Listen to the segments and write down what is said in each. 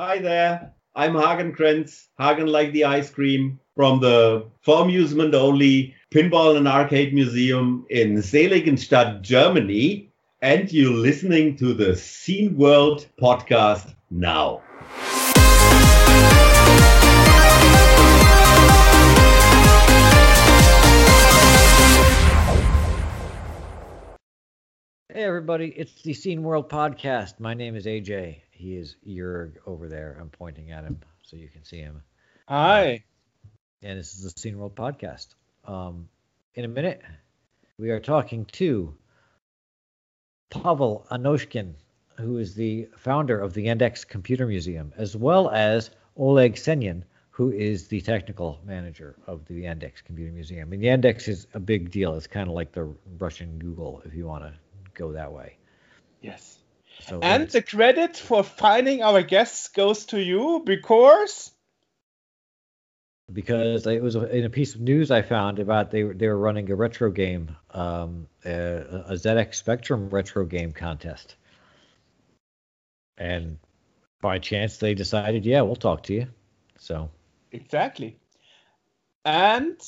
Hi there. I'm Hagen Krenz, Hagen like the ice cream, from the for amusement only Pinball and Arcade Museum in Seligenstadt, Germany. And you're listening to the Scene World podcast now. Hey, everybody, it's the Scene World podcast. My name is AJ. He is Jurg over there. I'm pointing at him so you can see him. Hi. And this is the Scene World podcast. Um, in a minute, we are talking to Pavel Anoshkin, who is the founder of the Yandex Computer Museum, as well as Oleg Senyan, who is the technical manager of the Yandex Computer Museum. And Yandex is a big deal. It's kind of like the Russian Google, if you want to go that way. Yes. So And the credit for finding our guests goes to you because because it was in a piece of news I found about they were they were running a retro game, um, a, a ZX Spectrum retro game contest, and by chance they decided, yeah, we'll talk to you. So exactly. And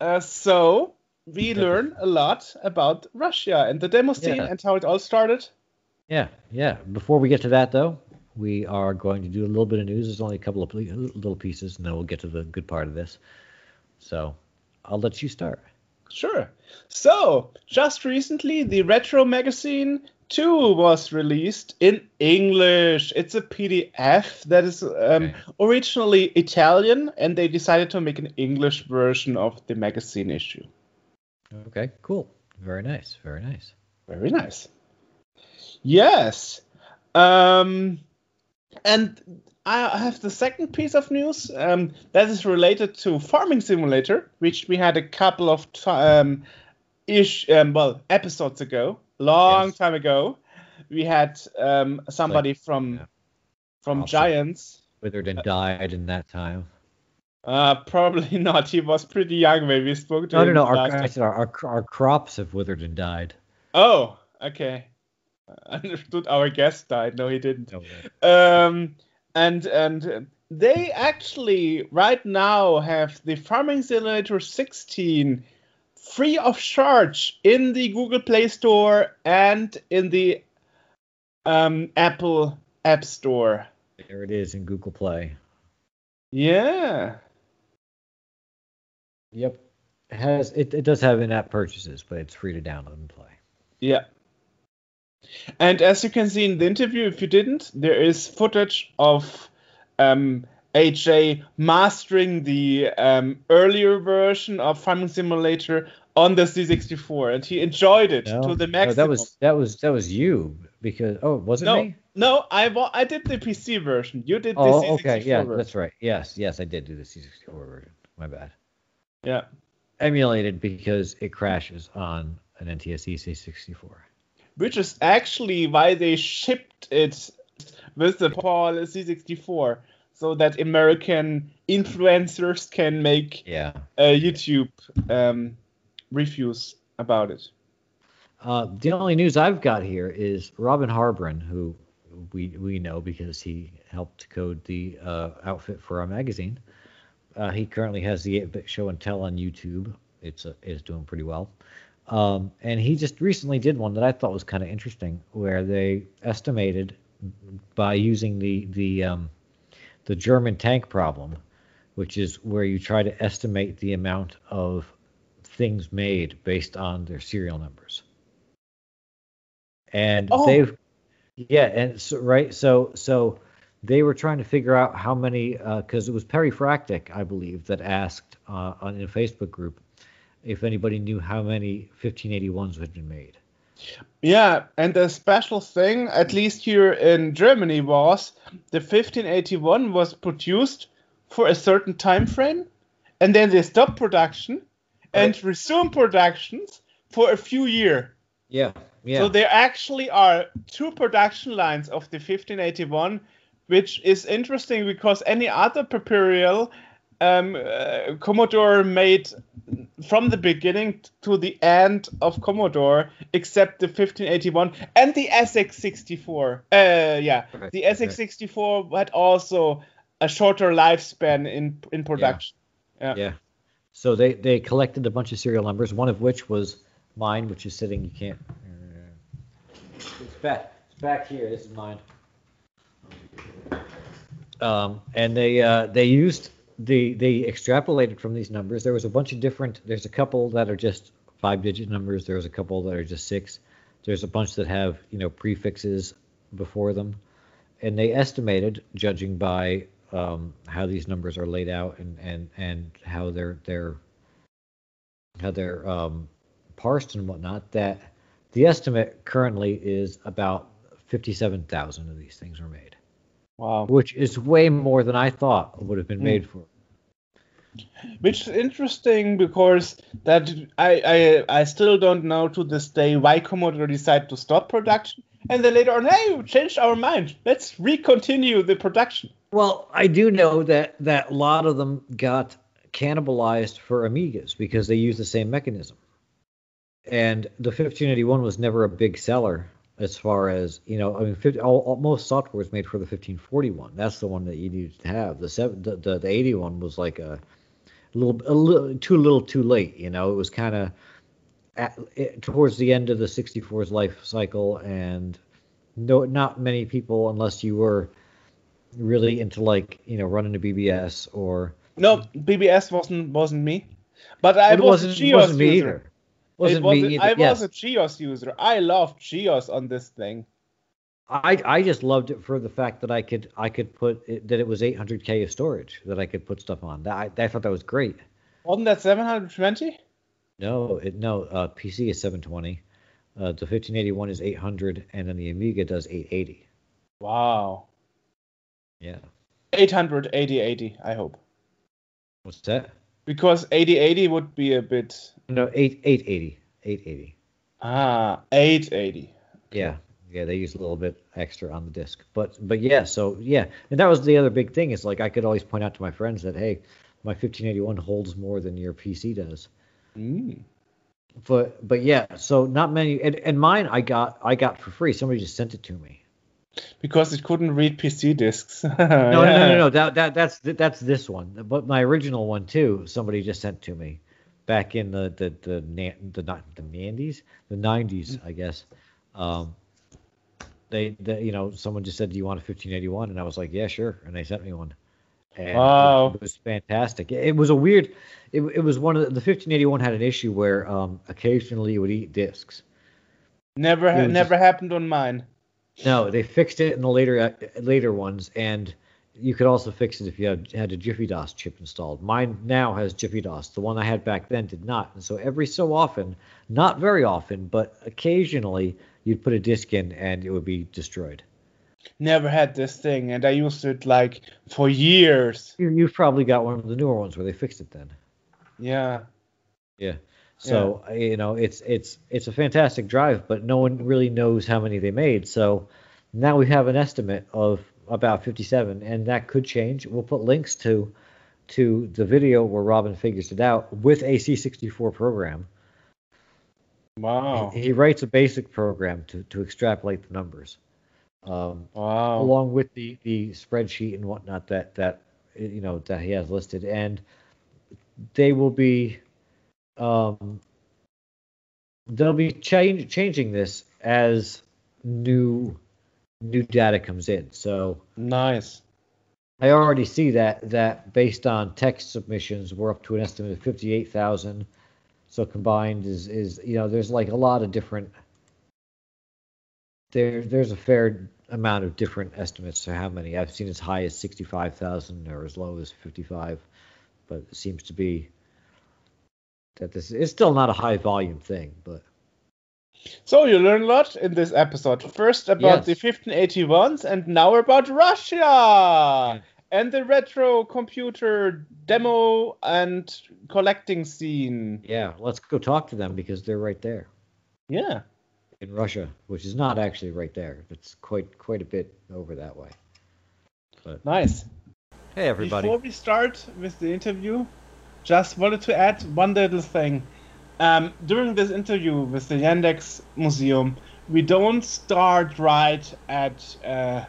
uh, so we learn a lot about Russia and the demo scene Yeah. and how it all started. Yeah, yeah. Before we get to that though, we are going to do a little bit of news. There's only a couple of little pieces, and then we'll get to the good part of this. So I'll let you start. Sure. So, just recently, the Retro Magazine 2 was released in English. It's a PDF that is um, Okay. originally Italian, and they decided to make an English version of the magazine issue. Okay, cool. Very nice. Very nice. Very nice. Yes. Um, and I have the second piece of news um, that is related to Farming Simulator, which we had a couple of um, ish, um, well, episodes ago, long Yes. time ago. We had um, somebody from yeah. from. Giants. Withered and died in that time. Uh, probably not. He was pretty young when we spoke to No, no, him. no. I said our, our, our crops have withered and died. Oh, okay. I understood. Our guest died. No, he didn't. No, um, and and they actually right now have the Farming Simulator 16 free of charge in the Google Play Store and in the um, Apple App Store. there it is in Google Play. Yeah. Yep. It has it, it does have in-app purchases, but it's free to download and play. Yeah. And as you can see in the interview, if you didn't, there is footage of um, AJ mastering the um, earlier version of Farming Simulator on the C64, and he enjoyed it No, to the no, that was that was that was you because oh was it no, me? no, I I did the PC version. You did the Oh C64 okay yeah version. that's right yes yes I did do the C64 version. My bad. Yeah. Emulated because it crashes on an NTSC C64. Which is actually why they shipped it with the PAL C64, so that American influencers can make Yeah. uh, YouTube um, reviews about it. Uh, the only news I've got here is Robin Harbron, who we we know because he helped code the uh, outfit for our magazine. Uh, he currently has the 8-bit show and tell on YouTube. It's uh, is doing pretty well. Um, and he just recently did one that I thought was kind of interesting, where they estimated by using the the um, the German tank problem, which is where you try to estimate the amount of things made based on their serial numbers. And Oh. they've yeah, and so, right, so so they were trying to figure out how many because it was Perifractic, I believe, that asked uh, on a Facebook group if anybody knew how many 1581s had been made. Yeah, and the special thing, at least here in Germany, was the 1581 was produced for a certain time frame, and then they stopped production and resumed productions for a few years. Yeah, yeah. So there actually are two production lines of the 1581, which is interesting because any other Imperial um, uh, Commodore made from the beginning to the end of Commodore, except the 1581 and the SX64. Uh, yeah, Right, the. SX64 had also a shorter lifespan in in production. Yeah. Yeah. So they they collected a bunch of serial numbers, one of which was mine, which is sitting. You can't. It's back. It's back here. This is mine. Um, and they uh, they used the they extrapolated from these numbers. There was a bunch of different. There's a couple that are just five digit numbers. There's a couple that are just six. There's a bunch that have you know prefixes before them, and they estimated, judging by um, how these numbers are laid out and and and how they're they're how they're um, parsed and whatnot, that the estimate currently is about fifty-seven thousand of these things were made, Wow. which is way more than I thought would have been Hmm. made for. Which is interesting because that I, I I still don't know to this day why Commodore decided to stop production. And then later on, hey, we changed our mind. Let's recontinue the production. Well, I do know that that a lot of them got cannibalized for Amigas because they use the same mechanism. And the 1581 was never a big seller as far as you know. I mean, 50, all, all, most software is made for the 1541. That's the one that you needed to have. The seven, the, the, the 81 was like a, little, a little too little, too late. You know, it was kind of towards the end of the 64's life cycle, and no, not many people, unless you were really into like you know running a BBS or No, BBS wasn't wasn't me, but I was wasn't, GEOS wasn't me user. either. Wasn't it wasn't, me either. I yes. was a GEOS user. I loved GEOS on this thing. I I just loved it for the fact that I could I could put it, that it was 800k of storage that I could put stuff on. That I, I thought that was great. Wasn't that 720? No, it no uh, PC is 720. Uh, the 1581 is 800, and then the Amiga does 880. Wow. Yeah. 880, 80, I hope. What's that? Because 8080 would be a bit. No, 8 880. 880. Ah, 880. Yeah, yeah, they use a little bit extra on the disc, but but yeah, so yeah, and that was the other big thing is like I could always point out to my friends that hey, my 1581 holds more than your PC does. Mm. But but yeah, so not many, and, and mine I got I got for free. Somebody just sent it to me. Because it couldn't read PC discs. no, No, no, no, no. That that that's that's this one. But my original one too. Somebody just sent to me back in the the the na- the not the nineties, the nineties, I guess. Um, they, they you know someone just said, "Do you want a 1581?" And I was like, "Yeah, sure." And they sent me one. And Wow. it was fantastic. It, was a weird. It, it was one of the, the 1581 had an issue where um, occasionally it would eat discs. Never, ha- never happened on mine. No, they fixed it in the later uh, later ones, and you could also fix it if you had, had a Jiffy DOS chip installed. Mine now has Jiffy DOS. The one I had back then did not. And so every so often, not very often, but occasionally, you'd put a disk in and it would be destroyed. Never had this thing, and I used it like for years. You, you've probably got one of the newer ones where they fixed it then. Yeah. Yeah. So uh, you know, it's it's it's a fantastic drive, but no one really knows how many they made. So now we have an estimate of about 57, and that could change. We'll put links to to the video where Robin figures it out with a C64 program. Wow. He, he writes a basic program to to extrapolate the numbers, um, Wow. along with the the spreadsheet and whatnot that that you know that he has listed, and they will be um, they'll be change, changing this as new new data comes in. So Nice. I already see that that based on text submissions, we're up to an estimate of fifty eight thousand. So combined is is you know there's like a lot of different there there's a fair amount of different estimates to how many I've seen as high as sixty five thousand or as low as fifty five, but it seems to be that this is still not a high volume thing, but So you learn a lot in this episode. First about Yes. the 1581s, and now about Russia and the retro computer demo and collecting scene. yeah, let's go talk to them because they're right there. Yeah. in Russia, which is not actually right there. It's quite quite a bit over that way. But Nice. Hey, everybody. Before we start with the interview, just wanted to add one little thing. Um, during this interview with the Yandex Museum, we don't start right at uh,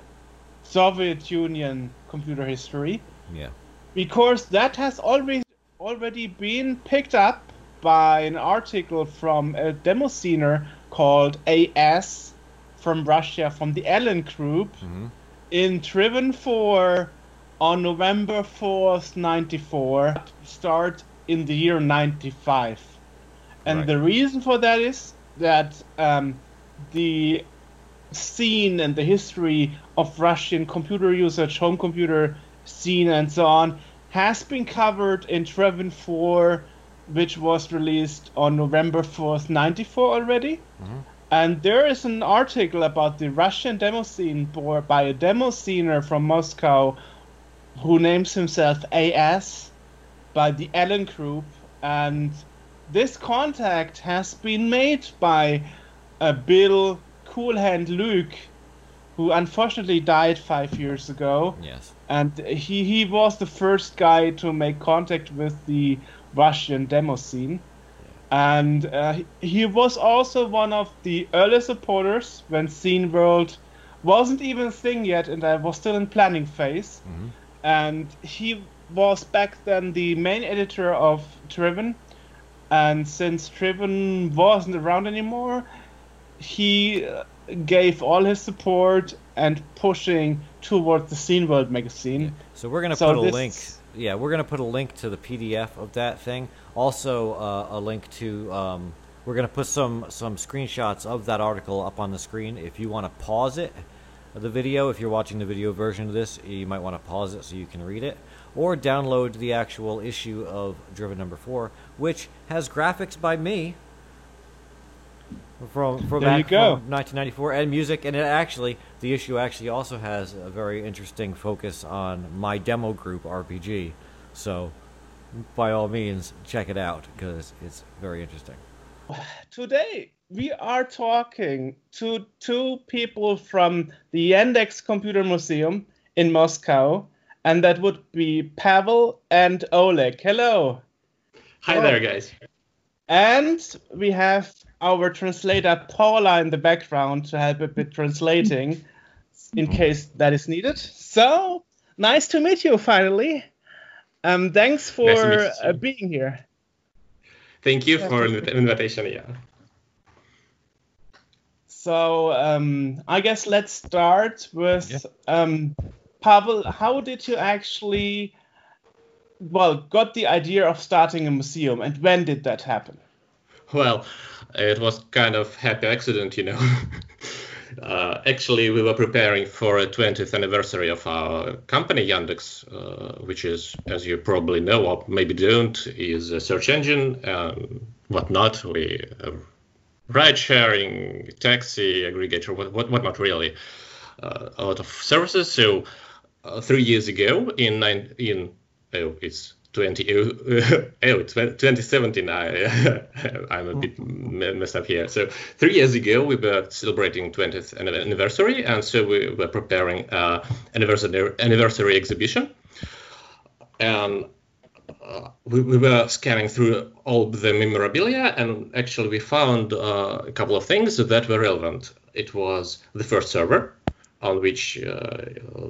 Soviet Union computer history Yeah. because that has always already been picked up by an article from a demo scener called AS from Russia from the Allen Group hmm in Driven 4 on November 4th, 94, start in the year 95. And Right. the reason for that is that um, the scene and the history of Russian computer usage, home computer scene, and so on has been covered in Driven 4, which was released on November 4th, 94 already. And there is an article about the Russian demo scene by a demo scener from Moscow who names himself AS by the Allen Group. And this contact has been made by uh, Bill Coolhand Luke, who unfortunately died five years ago Yes. and he he was the first guy to make contact with the Russian demo scene, and uh, he- was also one of the early supporters when Scene World wasn't even a thing yet, and I was still in planning phase, Mhm. And he was back then the main editor of Driven, and since Driven wasn't around anymore, he uh, gave all his support and pushing towards the Scene World magazine. So we're gonna So put a link. Yeah, we're gonna put a link to the PDF of that thing. Also, uh, a link to. Um, we're gonna put some some screenshots of that article up on the screen. If you want to pause it, the video. If you're watching the video version of this, you might want to pause it so you can read it, or download the actual issue of Driven Number Four, which has graphics by me. From from There back you go. from 1994 and music, and it actually the issue actually also has a very interesting focus on my demo group RPG. So, by all means, check it out because it's very interesting. Today we are talking to two people from the Yandex Computer Museum in Moscow, and that would be Pavel and Oleg. Hello. Hi Hello. there, guys. And we have our translator Paula in the background to help a bit translating in case that is needed. So nice to meet you finally. Um, thanks for Nice to meet you uh, being here. Thank you for the invitation. Yeah. So um, I guess let's start with um, Pavel. How did you actually, well, got the idea of starting a museum, and when did that happen? Well, it was kind of happy accident, you know. uh, actually, we were preparing for a 20th anniversary of our company Yandex, uh, which is, as you probably know or maybe don't, is a search engine and whatnot. We have ride sharing, taxi aggregator, what what whatnot really, uh, a lot of services. So uh, three years ago, in nine in oh it's 20 oh, oh 2017 I I'm a bit messed up here. So three years ago we were celebrating 20th anniversary, and so we were preparing uh, anniversary anniversary exhibition, and we, we were scanning through all the memorabilia and actually we found uh, a couple of things that were relevant. It was the first server on which uh,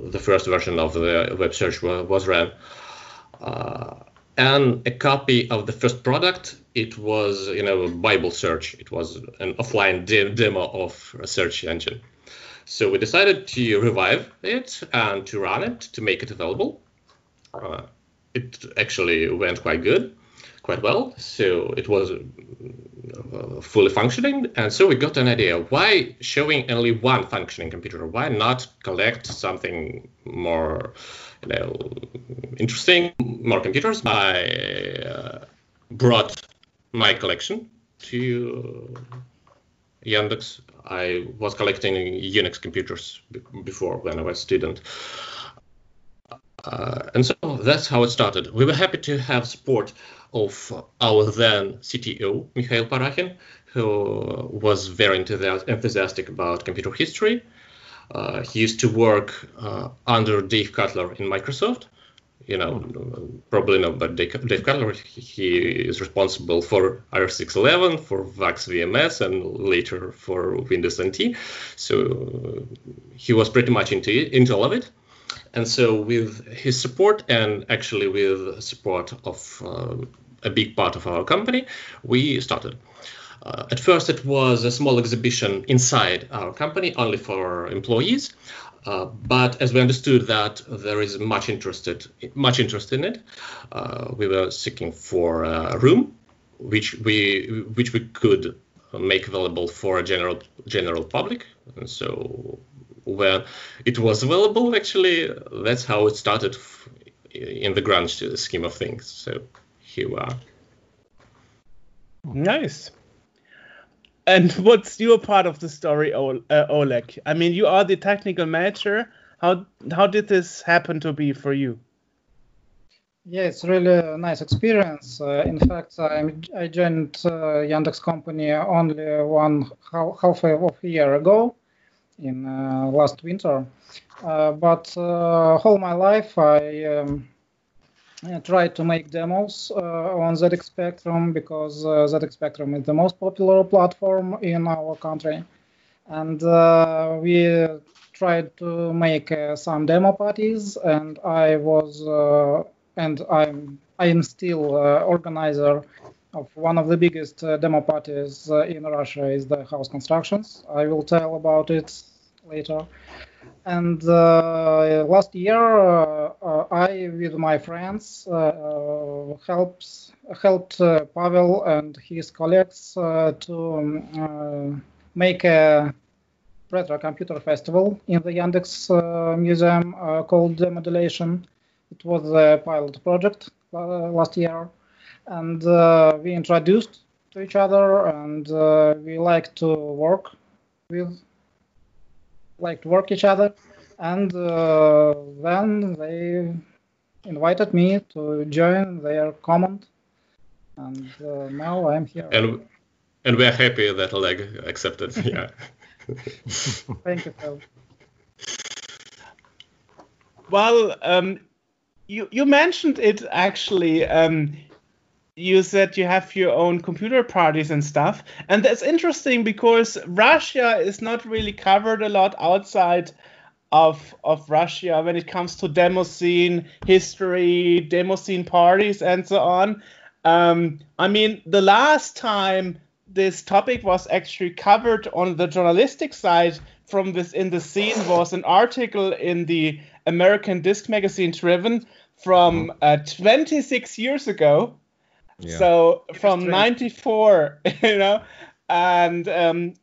the first version of the web search wa- was ran, uh, and a copy of the first product. It was, you know, Bible search. It was an offline de- demo of a search engine. So we decided to revive it and to run it to make it available. Uh, it actually went quite good, quite well. So it was uh, fully functioning, and so we got an idea: why showing only one functioning computer? Why not collect something more, you know, interesting, more computers? I uh, brought my collection to Yandex. I was collecting Unix computers before when I was a student. Uh, and so that's how it started. We were happy to have support of our then CTO, Mikhail Parakhin, who was very enthusiastic about computer history. Uh, he used to work uh, under Dave Cutler in Microsoft, you know, probably not, but Dave, Dave Cutler, he is responsible for RSX-11, for VAX VMS, and later for Windows NT. So he was pretty much into, into all of it. And so, with his support and actually with support of uh, a big part of our company, we started. Uh, at first, it was a small exhibition inside our company, only for employees. Uh, but as we understood that there is much interested, much interest in it, uh, we were seeking for a room, which we which we could make available for a general general public. And so when it was available, actually, that's how it started in the grand scheme of things. So here we are. Nice. And what's your part of the story, uh, Oleg? I mean, you are the technical manager. How how did this happen to be for you? Yeah, it's really a nice experience. Uh, in fact, I, I joined uh, Yandex company only one half, half of a year ago, in uh, last winter. Uh, but uh, whole my life I um, uh, tried to make demos uh, on ZX Spectrum because uh, ZX Spectrum is the most popular platform in our country. And we tried to make some demo parties, and I was, and I'm, I am still organizer of one of the biggest uh, demo parties uh, in Russia is the Chaos Constructions. I will tell about it later. And uh, last year, uh, uh, I, with my friends, helps, helped Pavel and his colleagues to um, make a retro computer festival in the Yandex uh, museum uh, called Demodulation. It was a pilot project uh, last year, and we introduced to each other, and we like to work with like to work each other. And uh, then they invited me to join their command, and uh, now I'm here. And and we're happy that Oleg accepted. Yeah. Thank you, Phil. Well, um, you you mentioned it actually. Um, you said you have your own computer parties and stuff. And that's interesting because russia is not really covered a lot outside of of russia when it comes to demo scene history demo scene parties and so on. Um, i mean the last time this topic was actually covered on the journalistic side from within the scene was an article in the american disc magazine driven from uh, 26 years ago so from '94, you know, and um,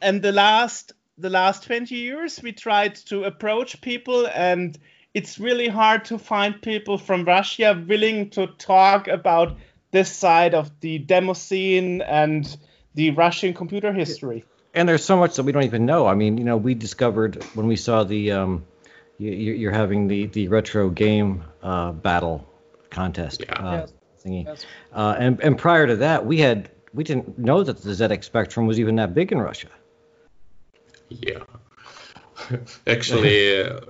and the last the last 20 years we tried to approach people and it's really hard to find people from Russia willing to talk about this side of the demo scene and the Russian computer history. And there's so much that we don't even know. I mean, you know, we discovered when we saw the um, you, are having the the retro game uh, battle contest. Yeah. Uh, yes thingy. Yes. Uh, and and prior to that, we had we didn't know that the ZX Spectrum was even that big in Russia. Yeah, actually, uh,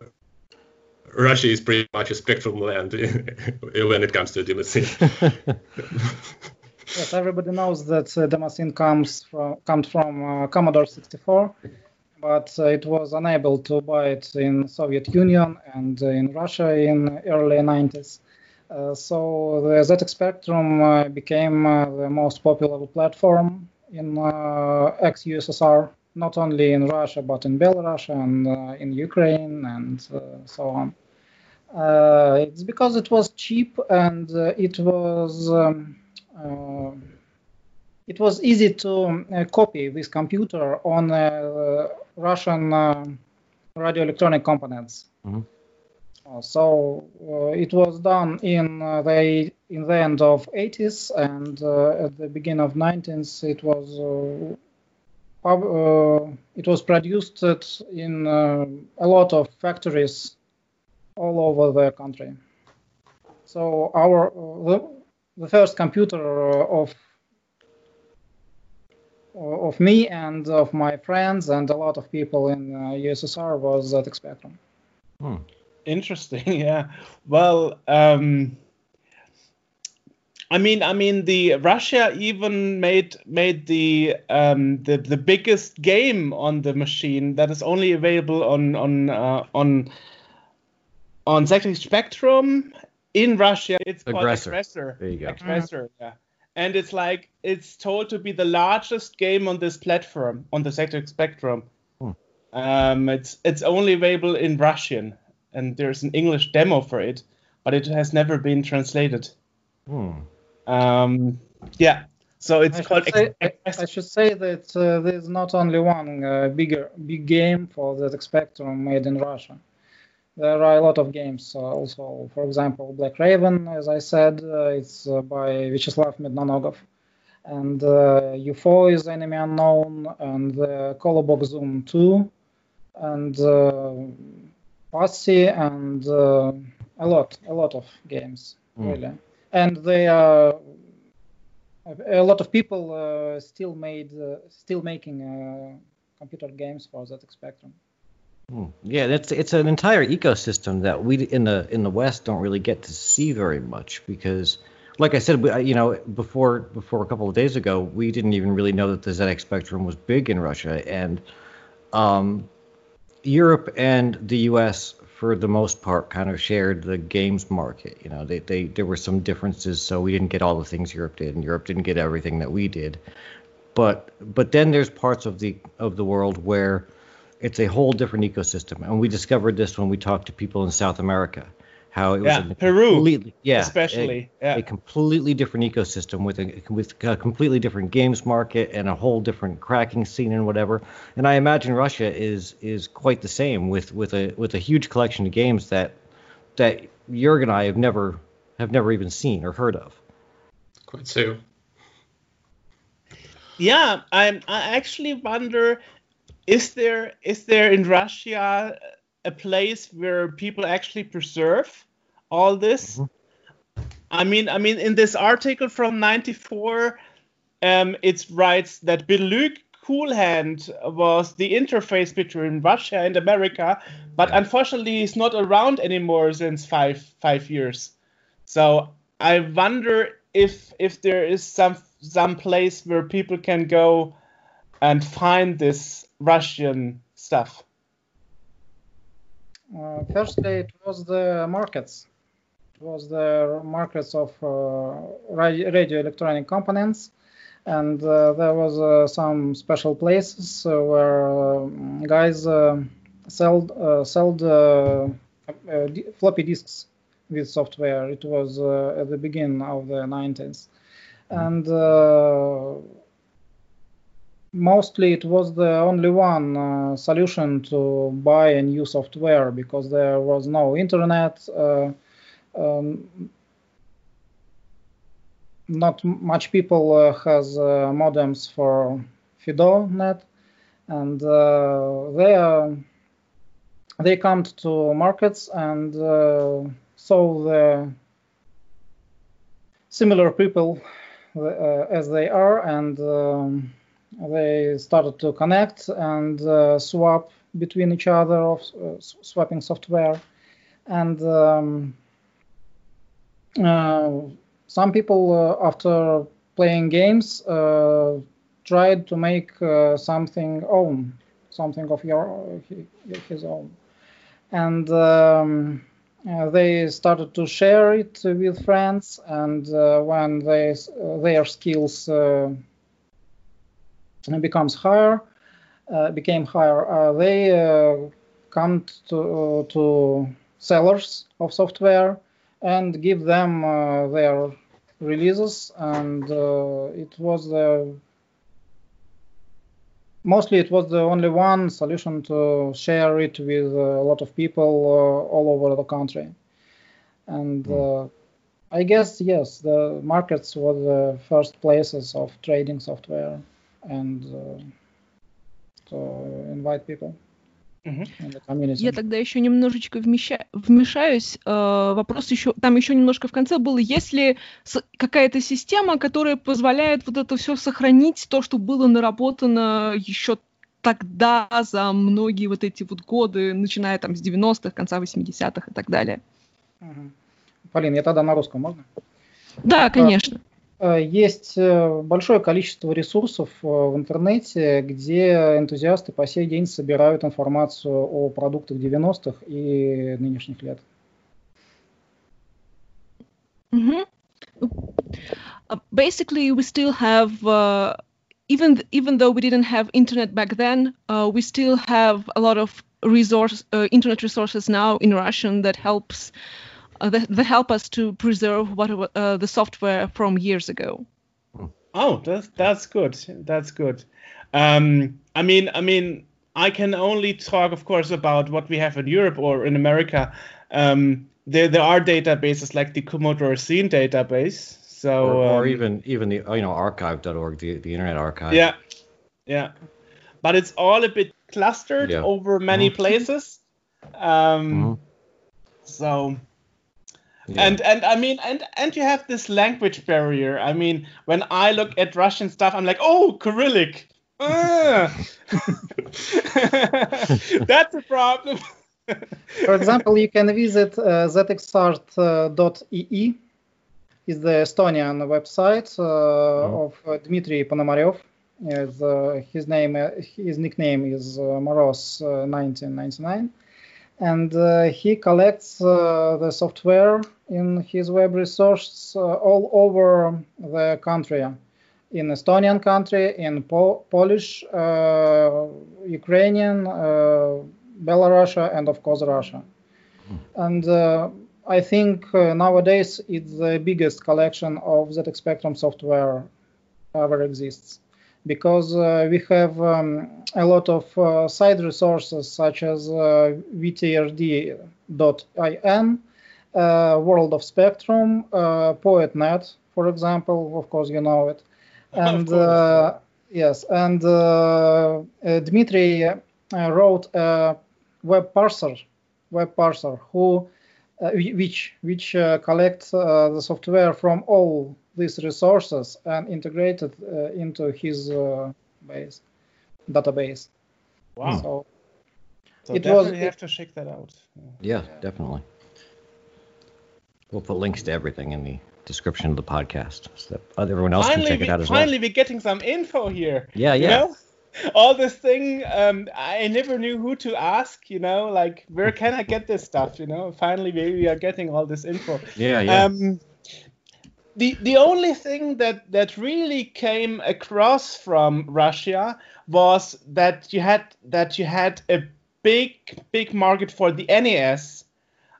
Russia is pretty much a spectrum land when it comes to demoscene. yes, everybody knows that uh, demoscene comes from comes from uh, Commodore 64, but uh, it was unable to buy it in Soviet Union and in Russia in early 90s. Uh, so the ZX Spectrum uh, became uh, the most popular platform in ex-USSR, not only in Russia but in Belarus and in Ukraine and so on. it's because it was cheap and it was um, it was easy to uh, copy this computer on uh, Russian uh, radio electronic components. Mm-hmm. Uh, so uh, it was done in uh, the in the end of 80s and at the beginning of 90s it was it was produced in a lot of factories all over the country. So our the, the first computer of of me and of my friends and a lot of people in uh, USSR was ZX Spectrum. Hmm. Interesting. Yeah. Well, um, I mean, I mean, the Russia even made made the um, the the biggest game on the machine that is only available on on uh, on on ZX Spectrum in Russia. It's called Aggressor. Aggressor. There you go. Aggressor. Yeah. And it's like it's told to be the largest game on this platform on the ZX Spectrum. Hmm. Um, it's it's only available in Russian, and there's an English demo for it, but it has never been translated. Hmm. Um, yeah, so it's I called. should, say, I, I should say that uh, there's not only one uh, bigger big game for the Spectrum made in Russia. There are a lot of games. Uh, also, for example, Black Raven, as I said, uh, it's uh, by Vyacheslav Mednonogov, and uh, UFO is Enemy Unknown, and uh, Kolobok Zoom 2, and Posse, and uh, a lot, a lot of games, Hmm. really. And they are a lot of people uh, still made uh, still making uh, computer games for ZX Spectrum. Hmm. Yeah, that's it's an entire ecosystem that we in the in the West don't really get to see very much because, like I said, you know, before before a couple of days ago, we didn't even really know that the ZX Spectrum was big in Russia, and um, Europe and the U.S. for the most part kind of shared the games market. You know, they, they there were some differences, so we didn't get all the things Europe did, and Europe didn't get everything that we did. But but then there's parts of the of the world where it's a whole different ecosystem, and we discovered this when we talked to people in South America, how it was Yeah, a Peru, completely, yeah, especially, a, yeah. a completely different ecosystem with a with a completely different games market and a whole different cracking scene and whatever. And I imagine Russia is is quite the same with with a with a huge collection of games that that Jurg and I have never have never even seen or heard of. Quite so. Yeah, I'm. I actually wonder: is there is there in Russia a place where people actually preserve all this? I mean, I mean, in this article from '94, um, it writes that Beluk Coolhand was the interface between Russia and America, but unfortunately, he's not around anymore since five five years. So I wonder if if there is some some place where people can go and find this Russian stuff. Uh, firstly, it was the markets. It was the markets of uh, radio, electronic components, and uh, there was uh, some special places uh, where um, guys uh, sold sold floppy disks with software. It was at the beginning of the 90s, and mostly it was the only one uh, solution to buy a new software because there was no internet. Uh, um, not much people uh, has uh, modems for FidoNet, and uh, they are, they come to markets and uh, saw the similar people uh, as they are and. Um, they started to connect and uh, swap between each other of uh, swapping software. And um, uh, some people uh, after playing games uh, tried to make uh, something own something of your his own. And um, they started to share it with friends. And when they their skills becomes higher, uh, became higher, uh, they uh, come to to sellers of software and give them uh, their releases, and uh, it was the mostly it was the only one solution to share it with a lot of people uh, all over the country, and. Uh, I guess yes, the markets were the first places of trading software and uh, to invite people. Я тогда еще немножечко вмеща- вмешаюсь. Э, вопрос еще, там еще немножко в конце был, есть ли с- какая-то система, которая позволяет вот это все сохранить, то, что было наработано еще тогда, за многие вот эти вот годы, начиная там с 90-х, конца 80-х и так далее. Мгм. Полин, я тогда на русском можно? Да, конечно. Э, Есть э, большое количество ресурсов э, в интернете, где энтузиасты по сей день собирают информацию о продуктах 90-х и нынешних лет. Mhm. Uh, basically, we still have, uh, even even though we didn't have internet back then, uh, we still have a lot of resource uh, internet resources now in Russian that helps uh, that, that help us to preserve what uh, the software from years ago. Oh, that's that's good. That's good. Um, I mean, I mean, I can only talk, of course, about what we have in Europe or in America. Um, there, there are databases like the Commodore Scene database. So, or, or um, even even the you know archive.org, the, the Internet Archive. yeah, yeah, but it's all a bit clustered Yeah. over many Mhm. places. Um, Mhm. So Yeah. and and I mean and and you have this language barrier. I mean, when I look at Russian stuff, I'm like, oh, Cyrillic. Ah. That's a problem. For example, you can visit uh, zxart.ee, is the Estonian website uh, of uh, Dmitry Ponomarev. Is, uh, his name, uh, his nickname is uh, moroz uh, 1999, and uh, he collects uh, the software in his web resource uh, all over the country, in Estonian country, in po- Polish, uh, Ukrainian, uh, Belarus, and of course Russia. And uh, I think nowadays it's the biggest collection of ZX Spectrum software ever exists because uh, we have um, a lot of uh, side resources such as uh, vtrd.in, uh, World of Spectrum, uh, Pouet.net, for example. Of course, you know it. And uh, yes, and uh, uh, Dmitry uh, wrote a web parser, web parser who uh, which which uh, collects uh, the software from all these resources and integrated uh, into his uh, base database. Wow. So So It was- definitely have to check that out. Yeah, definitely. We'll put links to everything in the description of the podcast so that everyone else finally, can check we, it out as finally we're getting some info here. well. Yeah, You yeah. know? All this thing, um, I never knew who to ask. You know, like where can I get this stuff? You know, finally we, we are getting all this info. Yeah, yeah. Um, the the only thing that that really came across from Russia was that you had that you had a big big market for the NES.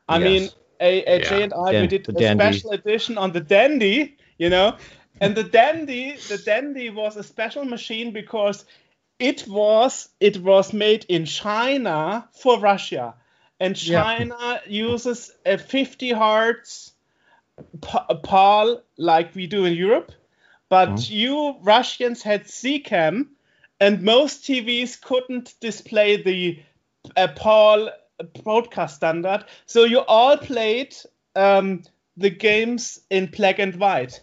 I Yes. mean, a, a Yeah. Jay and I we did a Dendy. special edition on the Dendy, you know, and the Dendy the Dendy was a special machine because it was it was made in China for Russia, and Yeah. China uses a 50 hertz pa- PAL like we do in Europe, but you Russians had SECAM, and most TVs couldn't display the uh, PAL broadcast standard, so you all played um, the games in black and white.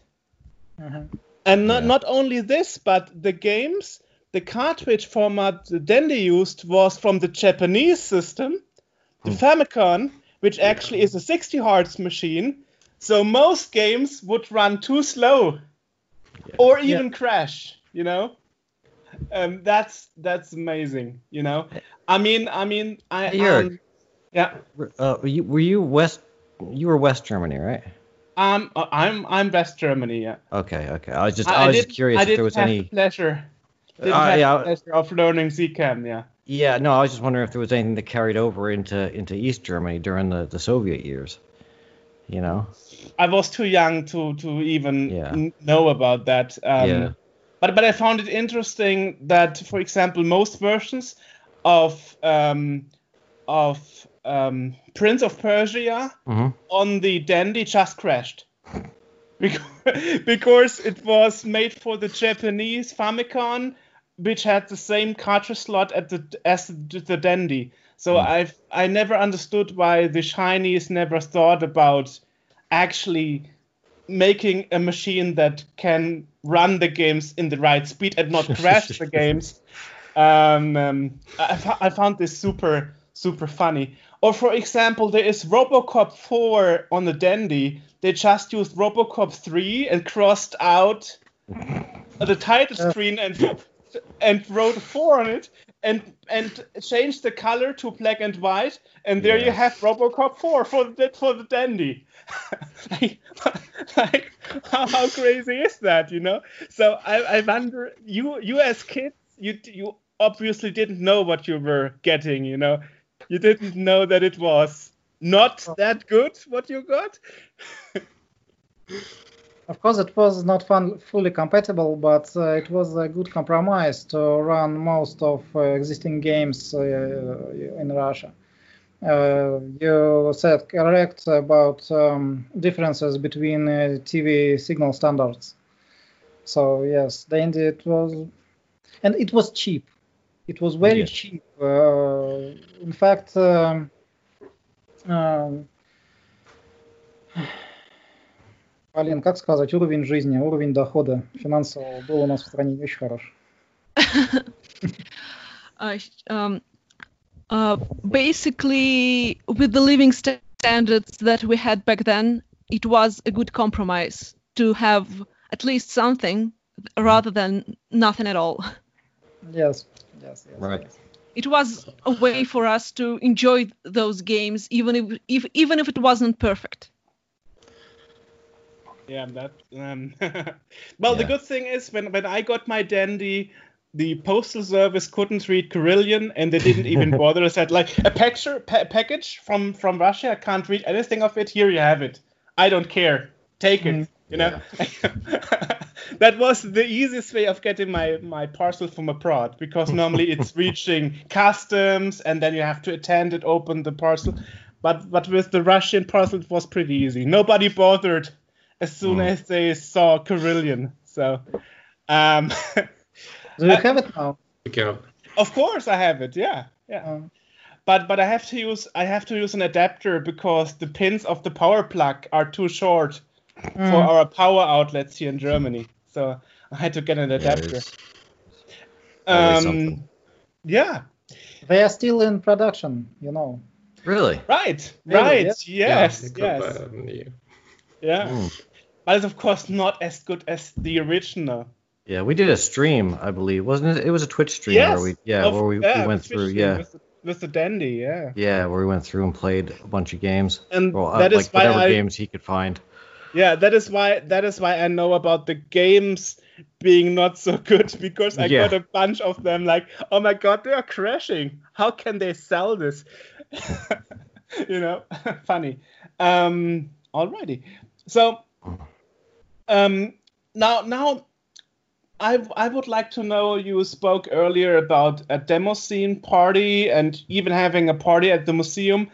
mhm. And not, Yeah. not only this, but the games, the cartridge format the Dendy used was from the Japanese system, the Famicom, which actually is a 60 hertz machine. So most games would run too slow or even crash, you know? Um, that's that's amazing, you know. I mean, I mean, I Hey, um, yeah. Uh, were you, were you West? You were West Germany, right? Um, I'm I'm West Germany. Yeah. Okay, okay. I was just I, was just curious I if there was any. the pleasure. Didn't Uh, have yeah. the pleasure of learning SECAM. Yeah. Yeah, no, I was just wondering if there was anything that carried over into into East Germany during the, the Soviet years. You know? I was too young to to even Yeah. know about that. Um, Yeah. But but I found it interesting that, for example, most versions of um, of um, Prince of Persia Mhm. on the Dendy just crashed. Because, because it was made for the Japanese Famicom, which had the same cartridge slot at the as the, the Dendy. So I've I never understood why the Chinese never thought about actually making a machine that can run the games in the right speed and not crash the games. Um, um, I, I found this super super funny. Or for example, there is RoboCop 4 on the Dendy. They just used RoboCop 3 and crossed out the title screen and and wrote 4 on it and and change the color to black and white and there you have RoboCop 4 for the for the Dendy. like, like how, how crazy is that, you know? So I, I wonder you you as kids you you obviously didn't know what you were getting, you know. You didn't know that it was not that good what you got. Of course, it was not fun, fully compatible, but uh, it was a good compromise to run most of uh, existing games uh, in Russia. Uh, you said correct about um, differences between uh, TV signal standards. So yes, the end it was, and it was cheap. It was very Yes. cheap. Uh, in fact, um, um, Полин, как сказать, уровень жизни, уровень дохода финансового был у нас в стране не очень хорош. uh, sh- um, uh, basically, with the living sta- standards that we had back then, it was a good compromise to have at least something rather than nothing at all. Yes, yes, yes. Right. yes. It was a way for us to enjoy those games, even if, if even if it wasn't perfect. Yeah, that. Um, well, the good thing is when when I got my Dendy, the postal service couldn't read Kyrillian, and they didn't even bother. It said like a picture pa- package from from Russia. I can't read anything of it. Here you have it. I don't care. Take it. You know. that was the easiest way of getting my my parcel from abroad because normally it's reaching customs and then you have to attend it, open the parcel. But but with the Russian parcel, it was pretty easy. Nobody bothered as soon Mm. as they saw Carillion. So, um, Do you Uh, have it now? Okay. of course I have it. Yeah, yeah. Uh, But but I have to use I have to use an adapter because the pins of the power plug are too short for mm, our power outlets here in Germany. So I had to get an adapter. there's always Um, yeah, they are still in production, you know. Really? right, Really, right, yes? yes, You could yes, buy yeah. Mm. But it's of course not as good as the original. Yeah, we did a stream, I believe, wasn't it? It was a Twitch stream Yes, where we, yeah, of- where we, yeah, we went through, yeah, with the, with the Dendy, yeah. yeah, where we went through and played a bunch of games. And Well, uh, that is like why whatever I games he could find. Yeah, that is why that is why I know about the games being not so good because I Yeah. got a bunch of them like, oh my god, they are crashing. How can they sell this? you know, funny. Um alrighty. So um now now I I would like to know you spoke earlier about a demo scene party and even having a party at the museum.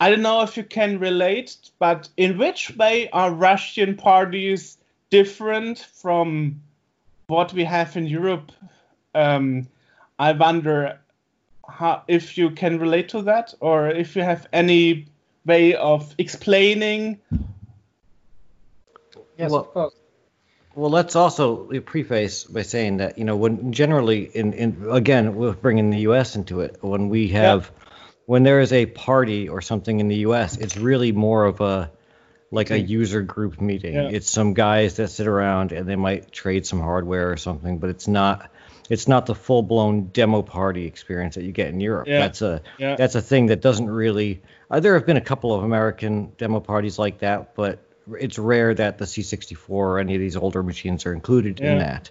I don't know if you can relate, but in which way are Russian parties different from what we have in Europe? Um, I wonder how, if you can relate to that, or if you have any way of explaining. Yes, Well- of course. Well, let's also preface by saying that you know when generally in, in again we're bringing the U.S. into it when we have when there is a party or something in the U.S. It's really more of a like a user group meeting. Yeah. It's some guys that sit around and they might trade some hardware or something, but it's not it's not the full blown demo party experience that you get in Europe. Yeah. That's a Yeah. that's a thing that doesn't really. Uh, there have been a couple of American demo parties like that, but it's rare that the C64 or any of these older machines are included in that.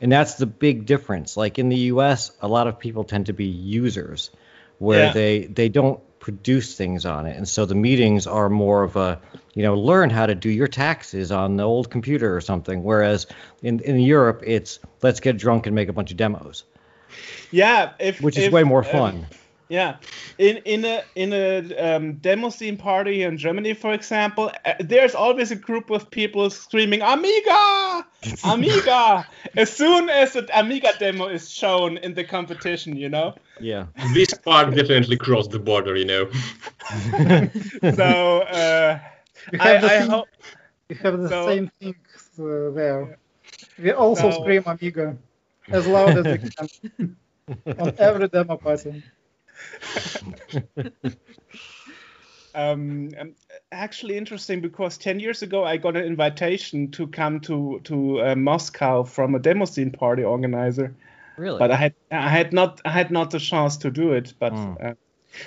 And that's the big difference. Like in the US, a lot of people tend to be users where Yeah. they they don't produce things on it. And so the meetings are more of a, you know, learn how to do your taxes on the old computer or something. Whereas in, in Europe, it's let's get drunk and make a bunch of demos, Yeah, if which is if, way more fun. Yeah, in in a in a um, demo scene party in Germany, for example, uh, there's always a group of people screaming "Amiga, Amiga!" as soon as an Amiga demo is shown in the competition. You know, yeah. This part definitely crossed the border, you know. so uh, You I, have the, I hope. you have the so- same things uh, there. We also So- scream Amiga as loud as we can. on every demo party. um, um, actually interesting because 10 years ago I got an invitation to come to to uh, Moscow from a demo scene party organizer. Really? But I had I had not I had not the chance to do it. But Mm. uh,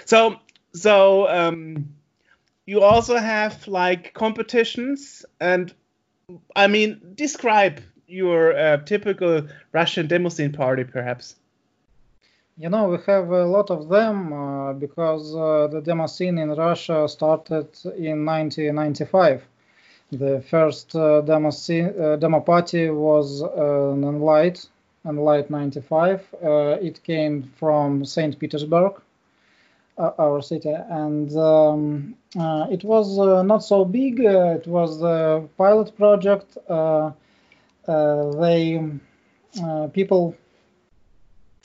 so so um, you also have like competitions and I mean describe your uh, typical Russian demo scene party perhaps. You know, we have a lot of them uh, because uh, the demo scene in Russia started in 1995. The first uh, demo scene, uh, demo party was uh, an Enlight, Enlight 95. Uh, it came from St. Petersburg, uh, our city, and um, uh, it was uh, not so big. Uh, it was a pilot project. Uh, uh, they uh, people uh,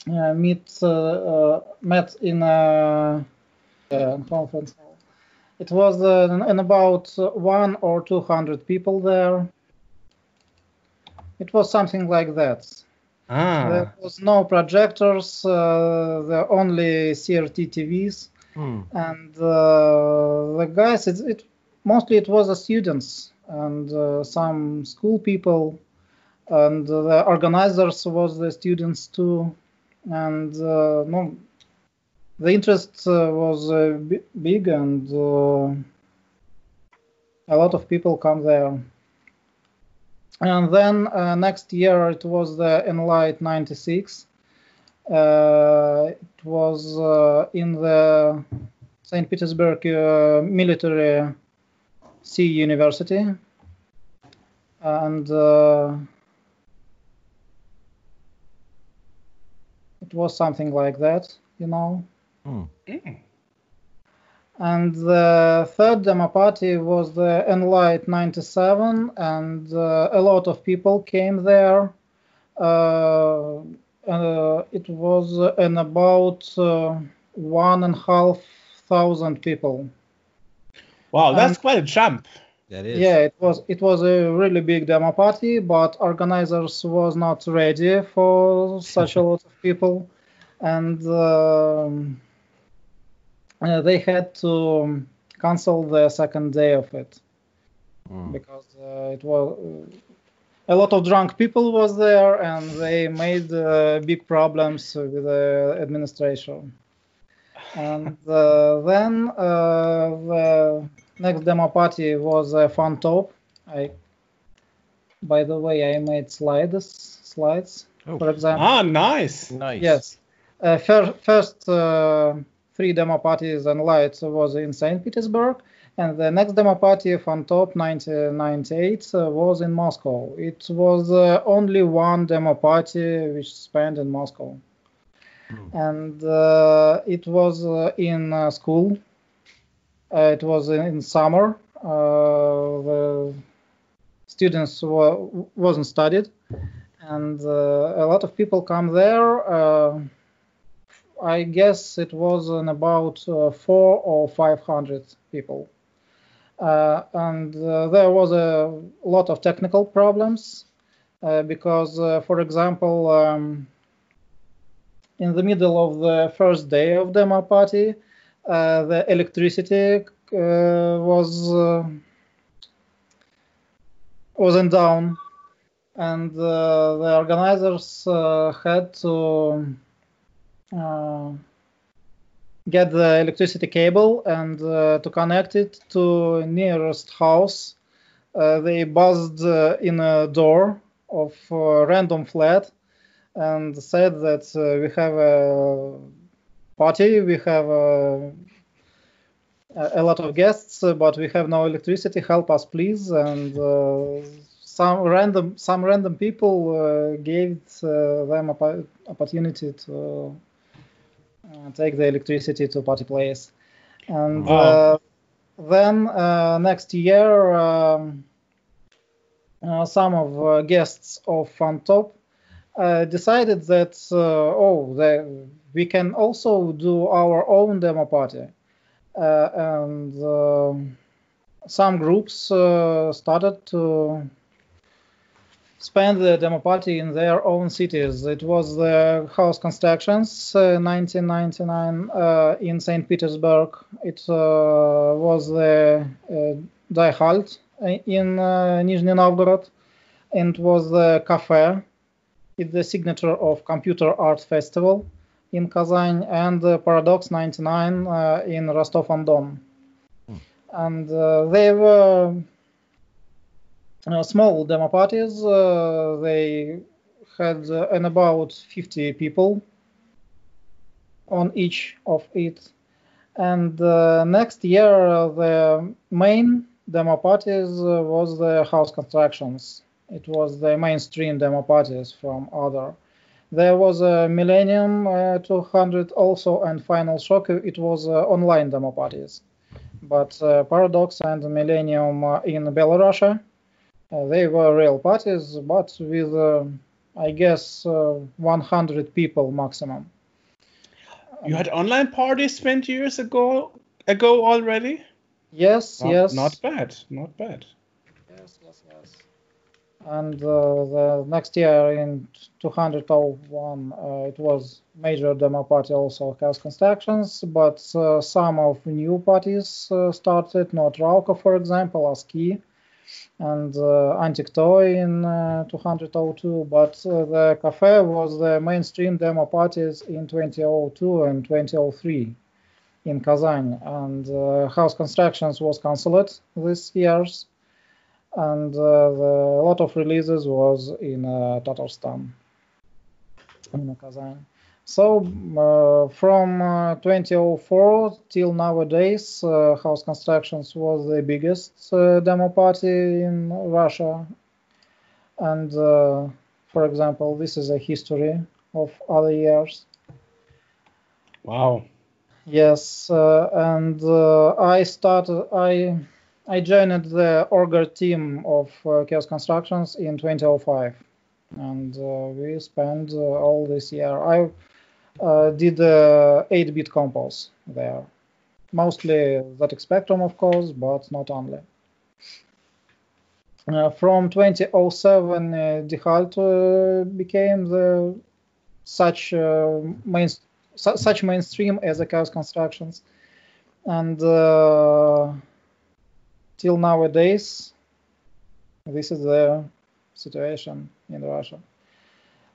meet uh, uh, met in a uh, conference hall. It was uh, in about one or two hundred people there. It was something like that. Ah. There was no projectors, uh, the only CRT TVs, Hmm. and uh, the guys. It, it mostly it was the students and uh, some school people, and the organizers was the students too, and uh, no, the interest uh, was uh, bi- big and a lot of people come there. And then next year it was the Enlight 96. Uh, it was uh, in the St. Petersburg uh, Military Sea University. And it was something like that, you know. Mm. And the third demo party was the Enlight 97, and uh, a lot of people came there. Uh, uh, it was uh, in about uh, one and a half thousand people. Wow, that's Um, quite a jump. That is. Yeah, it was it was a really big demo party, but organizers was not ready for such a lot of people, and um, uh, they had to cancel the second day of it Hmm. because uh, it was a lot of drunk people was there, and they made uh, big problems with the administration. And uh, then uh, the next demo party was a Funtop. I, by the way, I made slides. Slides, Oh. for example. Ah, nice. Nice. Yes. Uh, fir- first uh, three demo parties Enlights was in St. Petersburg, and the next demo party on top 1998 uh, was in Moscow. It was uh, only one demo party which spent in Moscow, and uh, it was uh, in uh, school. Uh, it was in, in summer. Uh, the students were, wasn't studied and uh, a lot of people come there. I guess it was in about uh, four or five hundred people, uh, and uh, there was a lot of technical problems because, for example, um, in the middle of the first day of demo party, the electricity uh, was uh, wasn't down and uh, the organizers had to get the electricity cable and uh, to connect it to nearest house. Uh, they buzzed uh, in a door of a random flat and said that we have a party, we have a, a lot of guests, uh, but we have no electricity. Help us, please! And uh, some random some random people uh, gave uh, them a opportunity to uh, take the electricity to party place and Wow. uh, then uh, next year um, uh, some of uh, guests of Funtop uh, decided that uh, oh the, we can also do our own demo party uh, and um some groups uh, started to spend the demo party in their own cities. It was the Chaos Constructions, uh, 1999 uh, in St. Petersburg. It uh, was the uh, DiHalt in uh, Nizhny Novgorod. And it was the CAFe. It's the signature of Computer Art Festival in Kazan and the Paradox 99 uh, in Rostov-on-Don. And uh, they were uh, small demo parties. Uh, they had uh, an about 50 people on each of it. And uh, next year, uh, the main demo parties uh, was the Chaos Constructions. It was the mainstream demo parties from other. There was a Millennium uh, 200 also and Final Shock. It was uh, online demo parties. But uh, Paradox and Millennium uh, in Belarus, uh, they were real parties, but with, uh, I guess, uh, 100 people maximum. You had online parties 20 years ago ago already? Yes, Not, yes. Not bad. Not bad. Yes, yes, yes. And uh, the next year in 201, uh, it was major demo party also Chaos Constructions, but uh, some of new parties uh, started, not Rauka, for example, ASCII and uh, Antique Toy in uh, 202, but uh, the CAFe was the mainstream demo parties in 2002 and 2003 in Kazan, and Chaos Constructions was cancelled this year's and uh, the, a lot of releases was in uh, Tatarstan, in Kazan. So uh, from uh, 2004 till nowadays, uh, Chaos Constructions was the biggest uh, demo party in Russia. And uh, for example, this is a history of other years. Wow. Yes, uh, and uh, I started. I I joined the Orger team of uh, Chaos Constructions in 2005, and uh, we spent uh, all this year. I uh, did uh, 8-bit compos there, mostly ZX Spectrum, of course, but not only. Uh, from 2007, uh, DiHalt uh, became the such main, su- such mainstream as the Chaos Constructions, and till nowadays, this is the situation in Russia.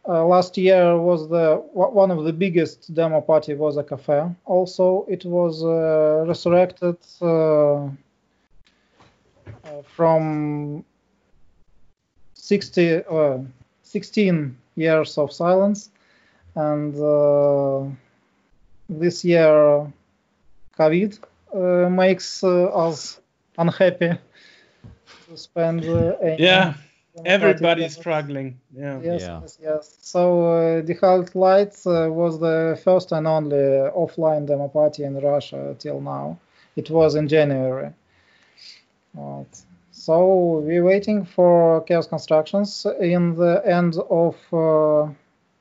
Uh, last year was the one of the biggest demo party was a CAFe. Also, it was uh, resurrected uh, uh, from 60, uh, 16 years of silence, and uh, this year COVID makes us unhappy to spend uh, any Yeah. demo Everybody's party. struggling. Yeah. Yes, Yeah. yes, yes. So uh, DiHalt Lights uh, was the first and only offline demo party in Russia till now. It was in January. Right. So we're waiting for Chaos Constructions in the end of uh,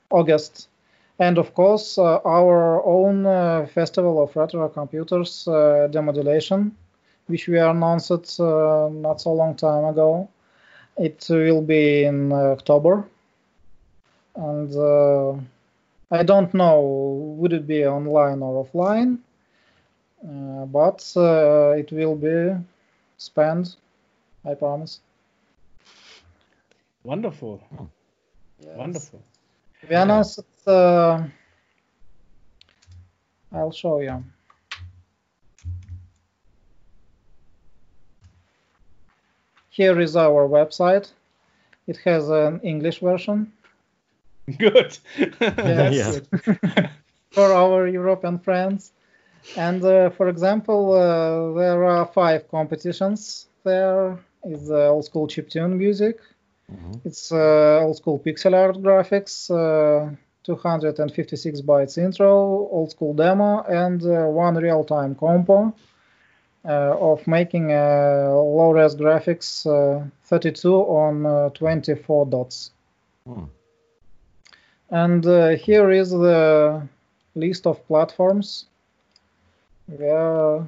August. And of course, uh, our own uh, Festival of Retro Computers uh, Demodulation, which we announced uh, not so long time ago. It will be in October. And uh, I don't know, would it be online or offline? Uh, but uh, it will be spent, I promise. Wonderful. Yes. Wonderful. To be honest, uh, I'll show you. Here is our website. It has an English version Good. Yes. Yeah. for our European friends. And uh, for example, uh, there are five competitions. There is uh, old school chiptune music. Mhm. It's uh, old school pixel art graphics, uh, 256 bytes intro, old school demo, and uh, one real time compo of making uh, low res graphics uh, 32 on uh, 24 dots. Hmm. And uh, here is the list of platforms where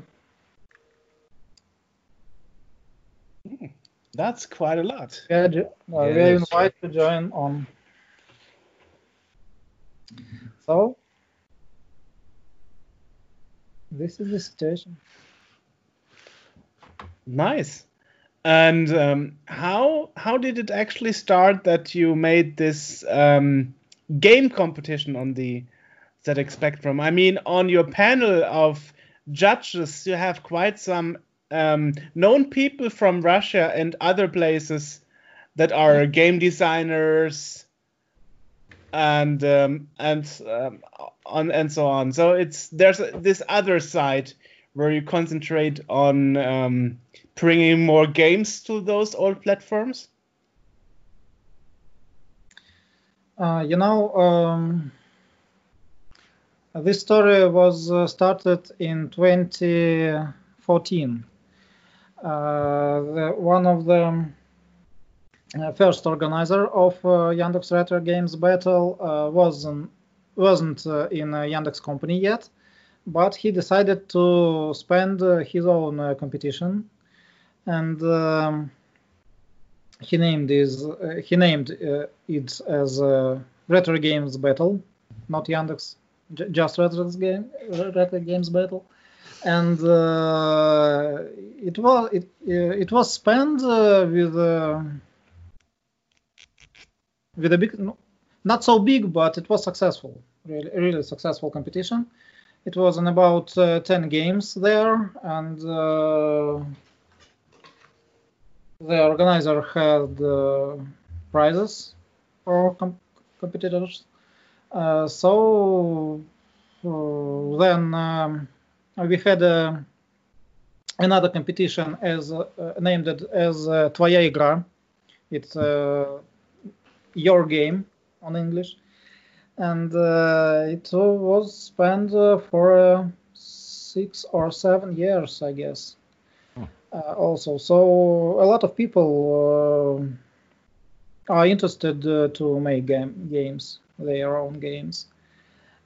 That's quite a lot. Yeah, uh, Yeah, we are that's invited to join on. So this is the situation. Nice. And um, how how did it actually start that you made this um, game competition on the ZX Spectrum? I mean, on your panel of judges, you have quite some um, known people from Russia and other places that are game designers and um, and um, on and so on. So it's there's this other side where you concentrate on um, bringing more games to those old platforms. Uh, you know, um, this story was uh, started in 2014. Uh, the, one of the uh, first organizer of uh, Yandex Retro Games Battle uh, wasn't wasn't in Yandex company yet, but he decided to spend uh, his own uh, competition, and um, he named his uh, he named it as Retro Games Battle, not Yandex, j- just Retro Game Retro Games Battle, and uh, it was it it was spent uh, with. With a big, not so big, but it was successful. Really, really successful competition. It was in about uh, ten games there, and uh, the organizer had uh, prizes for com- competitors. Uh, so uh, then um, we had uh, another competition as uh, named it as uh, Твоя игра. It's uh, your game on English, and uh, it was spent uh, for uh, six or seven years, I guess. Uh, also, so a lot of people uh, are interested uh, to make game, games, their own games.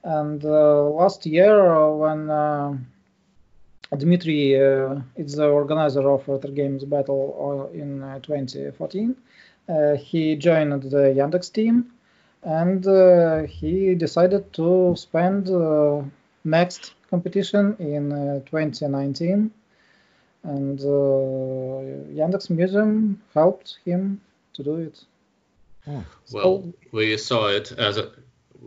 And uh, last year, when Dmitry uh, is the organizer of Retro Games Battle in uh, 2014, uh, he joined the Yandex team and uh, he decided to spend uh, next competition in uh, 2019 and uh, Yandex Museum helped him to do it. Well, we saw it as a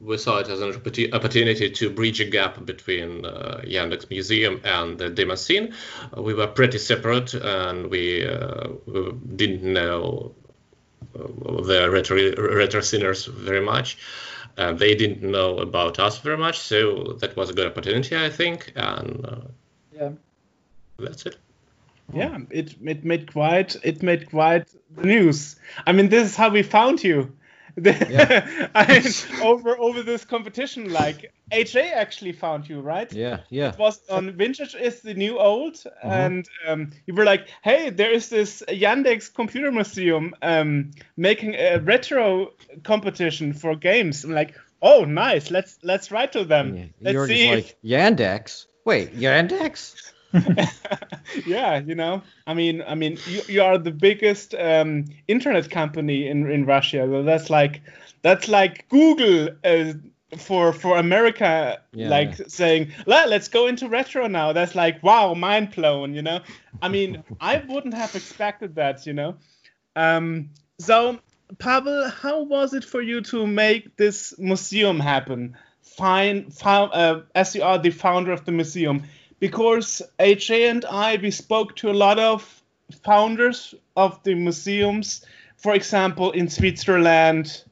we saw it as an opportunity to bridge a gap between uh, Yandex Museum and the demo scene. We were pretty separate, and we, uh, we didn't know the retro retro sceners very much. And they didn't know about us very much, so that was a good opportunity, I think, and uh, Yeah. that's it. Yeah, it it made quite it made quite the news. I mean, this is how we found you. I mean, over over this competition, like HA actually found you, right? Yeah, yeah. It was on Vintage is the new old, and um, you were like, "Hey, there is this Yandex Computer Museum um, making a retro competition for games." I'm like, "Oh, nice! Let's let's write to them. Yeah, Let's You're see." like Yandex. Wait, Yandex? yeah, you know, I mean, I mean, you, you are the biggest um, internet company in in Russia. So that's like that's like Google uh, for for America, Yeah, like saying, "Le- "Let's go into retro now." That's like, wow, mind blown. You know, I mean, I wouldn't have expected that. You know, um, so Pavel, how was it for you to make this museum happen? Found, uh, as you are the founder of the museum, because HA and I we spoke to a lot of founders of the museums, for example, in Switzerland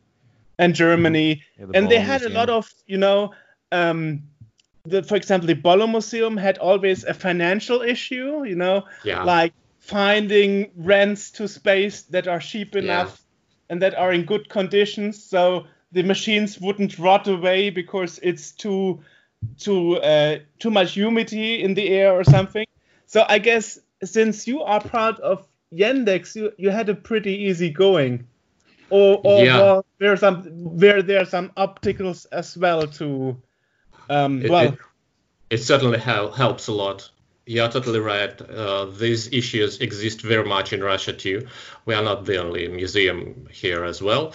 and Germany, Yeah, the and they had a lot of you know. Um, the, for example, the Bolo Museum had always a financial issue, you know, Yeah. like finding rents to space that are cheap Yeah. enough and that are in good conditions so the machines wouldn't rot away because it's too too uh, too much humidity in the air or something so i guess since you are part of yandex you, you had a pretty easy going or, or Yeah. there some were there are some obstacles as well to um It, well it, it certainly hel- helps a lot. you're totally right. Uh, these issues exist very much in Russia too. We are not the only museum here as well,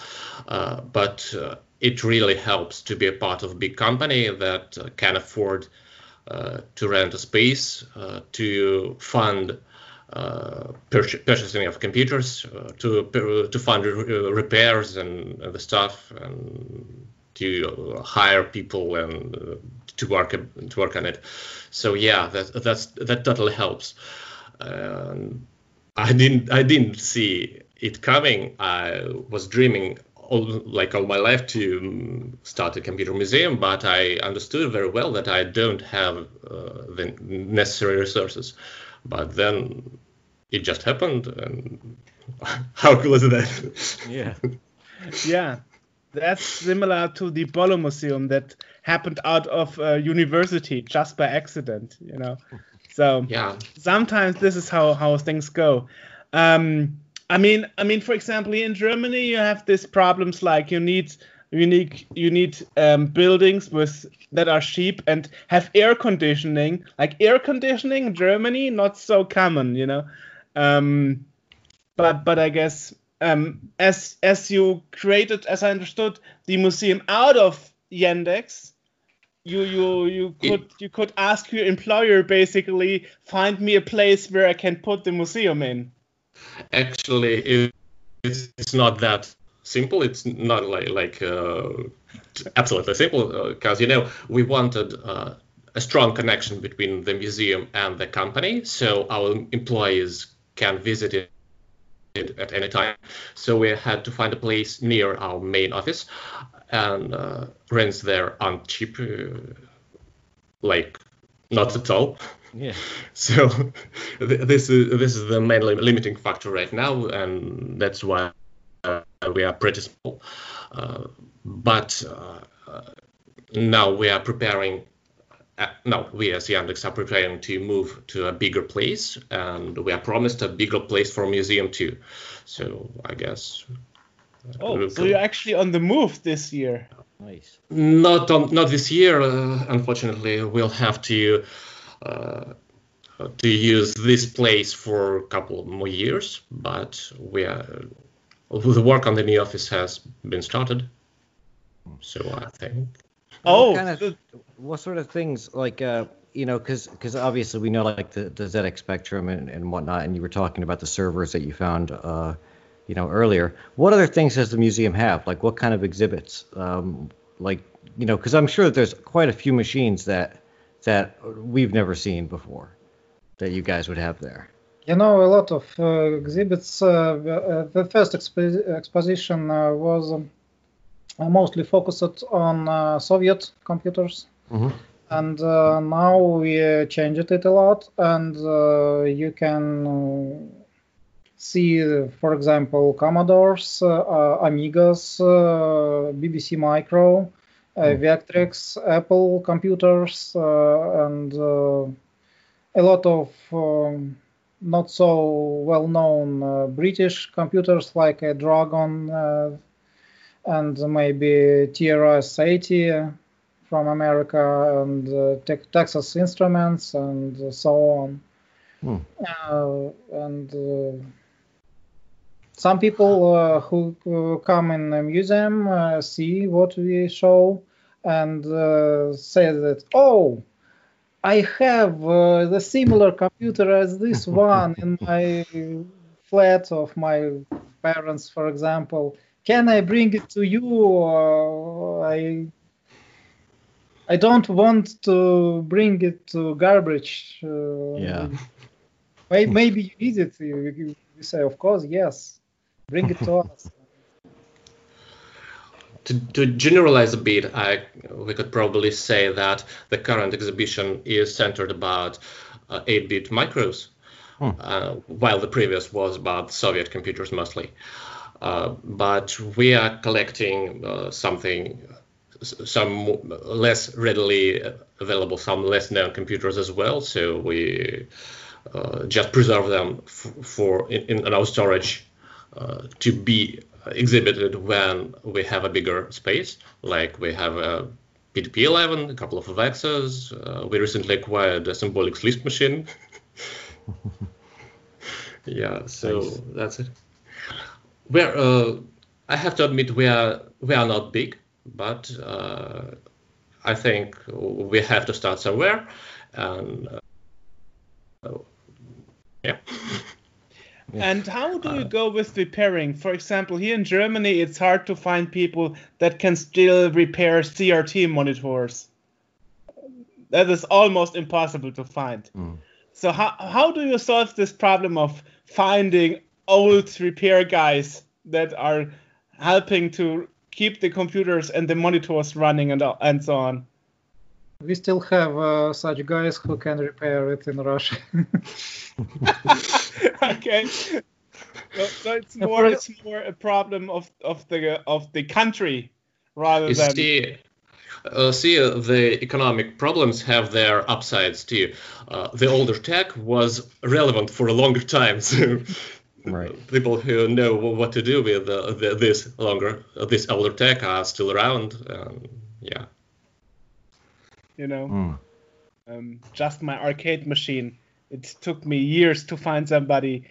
uh, but uh, it really helps to be a part of a big company that uh, can afford uh, to rent a space, uh, to fund pur- purchasing of computers, to to fund re- repairs and, and, the stuff, and to hire people and to work to work on it. So yeah, that that's that totally helps. Um, I didn't I didn't see it coming. I was dreaming like all my life to start a computer museum, but I understood very well that I don't have uh, the necessary resources. But then it just happened, and how cool is that? Yeah. yeah, that's similar to the Bolo Museum that happened out of a university just by accident, you know. So yeah, sometimes this is how how things go. Um, I mean, I mean, for example, in Germany, you have these problems like you need you need you need um, buildings with that are cheap and have air conditioning. Like air conditioning in Germany, not so common, you know. Um, but but I guess um, as as you created, as I understood, the museum out of Yandex, you you you could it, you could ask your employer basically find me a place where I can put the museum in. Actually, it's, it's not that simple. It's not like like uh, absolutely simple because uh, you know we wanted. Uh, a strong connection between the museum and the company, so our employees can visit it at any time. So we had to find a place near our main office, and uh, rents there aren't cheap, uh, like not at all. Yeah. So this is this is the main limiting factor right now, and that's why uh, we are pretty small. Uh, but uh, now we are preparing. Uh, no, we as Yandex are preparing to move to a bigger place, and we are promised a bigger place for a museum too. So I guess Oh, so you're actually on the move this year. Nice. Not on, not this year, uh, unfortunately. We'll have to uh, to use this place for a couple more years, but we are the work on the new office has been started. So I think. Oh, what, kind of, what sort of things like uh, you know, because because obviously we know like the, the ZX Spectrum and, and whatnot, and you were talking about the servers that you found uh, you know earlier. What other things does the museum have? Like what kind of exhibits? Um, like you know, because I'm sure that there's quite a few machines that that we've never seen before that you guys would have there. You know, a lot of uh, exhibits. Uh, uh the first expo- exposition uh, was um, mostly focused on uh, Soviet computers. Mm-hmm. And now we changed it a lot, and you can see, for example, Commodores, uh, uh, Amigas, uh, BBC Micro. Vectrex, Apple computers, and a lot of um, not so well known uh, British computers like a Dragon uh, and maybe TRS 80 from America and uh, te- Texas Instruments and so on. Hmm. and some people uh, who uh, come in the museum uh, see what we show and say that, oh, I have the similar computer as this one in my flat of my parents, for example. Can I bring it to you? I I don't want to bring it to garbage. Uh, yeah. Maybe you need it. You, you, say, of course, yes. Bring it to us. To, to, generalize a bit, I, we could probably say that the current exhibition is centered about 8-bit uh, micros, hmm. uh, while the previous was about Soviet computers mostly. Uh, but we are collecting uh, something, some less readily available, some less known computers as well. So we uh, just preserve them for in, in our storage uh, to be exhibited when we have a bigger space, like we have a PDP-11, a couple of Avexas. Uh, we recently acquired a Symbolics Lisp machine. yeah, so Nice. that's it. We're, uh, I have to admit, we are we are not big, but uh, I think we have to start somewhere, and uh, yeah. And how do you Uh, go with repairing? For example, here in Germany, it's hard to find people that can still repair CRT monitors. That is almost impossible to find. Mm. So how how do you solve this problem of finding old repair guys that are helping to keep the computers and the monitors running and and so on? We still have uh, such guys who can repair it in Russia. okay. So, so it's more it's more a problem of of the of the country rather You than see, uh, see, uh, the economic problems have their upsides too. Uh, the older tech was relevant for a longer time, so Right. people who know what to do with uh, the, this longer, uh, this older tech are still around. Um, yeah. you know Mm. um, just my arcade machine. It took me years to find somebody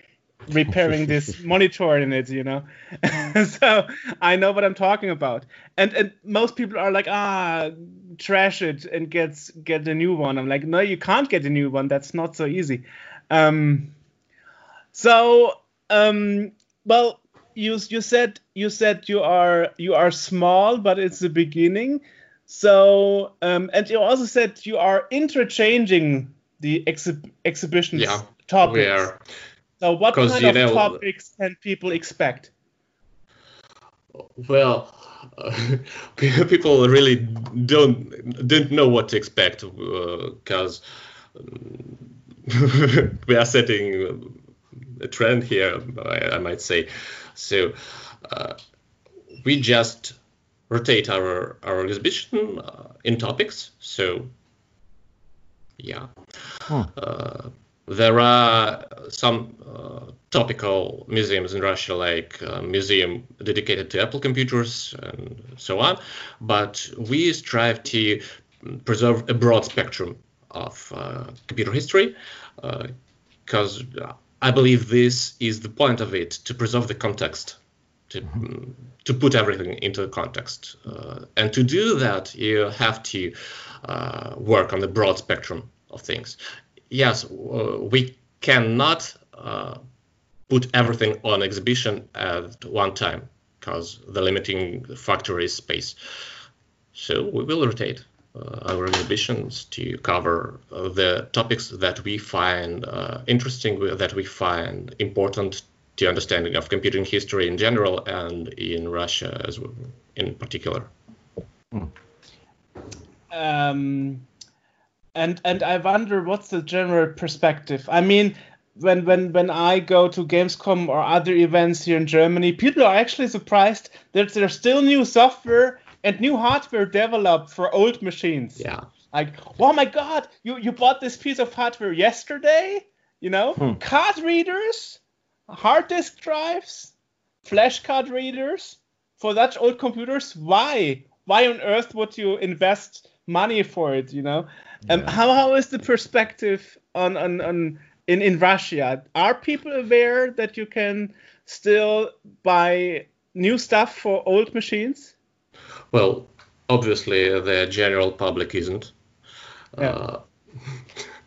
repairing this monitor in it, you know. so I know what I'm talking about. And and most people are like, ah, trash it and get get a new one. I'm like, no, you can't get a new one. That's not so easy. Um, so um, well, you you said you said you are you are small, but it's the beginning. So, um, and you also said you are interchanging the exhib- exhibition's Yeah, topics. We are. So, what kind of know- topics can people expect? Well, uh, people really don't don't know what to expect because we are setting a trend here. I, I might say. So uh, we just rotate our our exhibition uh, in topics. So yeah. Hmm. Uh, there are some uh, topical museums in Russia, like a museum dedicated to Apple computers and so on. But we strive to preserve a broad spectrum of uh, computer history, because I believe this is the point of it to preserve the context, to mm, to put everything into context, uh, and to do that you have to uh, work on the broad spectrum of things yes, uh, we cannot uh, put everything on exhibition at one time because the limiting factor is space. So we will rotate uh, our exhibitions to cover uh, the topics that we find uh, interesting, that we find important to understanding of computing history in general and in Russia as well, in particular. Um, and and I wonder what's the general perspective. I mean, when when when I go to Gamescom or other events here in Germany, people are actually surprised that there's still new software and new hardware developed for old machines. Yeah. Like, oh my god, you you bought this piece of hardware yesterday? You know, Hmm. card readers, hard disk drives, flash card readers for such old computers. Why? Why on earth would you invest money for it? You know, um, Yeah. how how is the perspective on on on in in Russia? Are people aware that you can still buy new stuff for old machines? Well, obviously, the general public isn't. Yeah. Uh,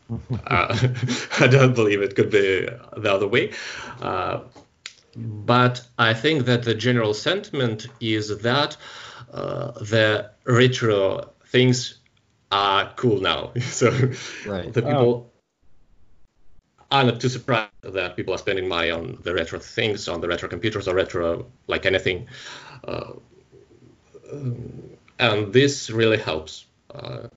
uh, I don't believe it could be the other way. Uh, but I think that the general sentiment is that uh, the retro things are cool now. so Right. the people are not too surprised that people are spending money on the retro things, on the retro computers or retro like anything. Uh, and this really helps. Uh,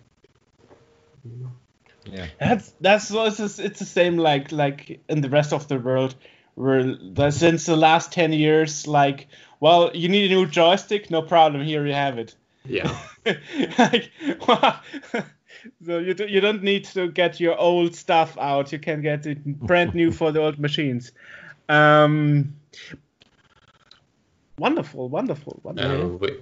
Yeah. That's that's it's, it's the same like like in the rest of the world where the, since the last 10 years like well you need a new joystick no problem here you have it yeah. like so you, do, you don't need to get your old stuff out. You can get it brand new for the old machines. Um wonderful wonderful wonderful. And we,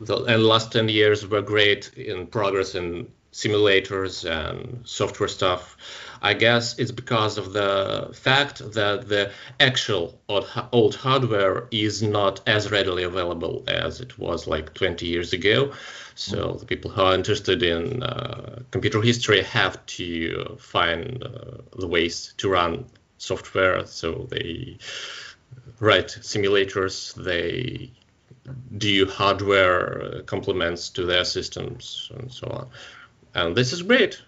the and last 10 years were great in progress in simulators and software stuff. I guess it's because of the fact that the actual old, old hardware is not as readily available as it was like 20 years ago. So the people who are interested in uh, computer history have to find uh, the ways to run software. So they write simulators, they do hardware complements to their systems and so on. And this is great.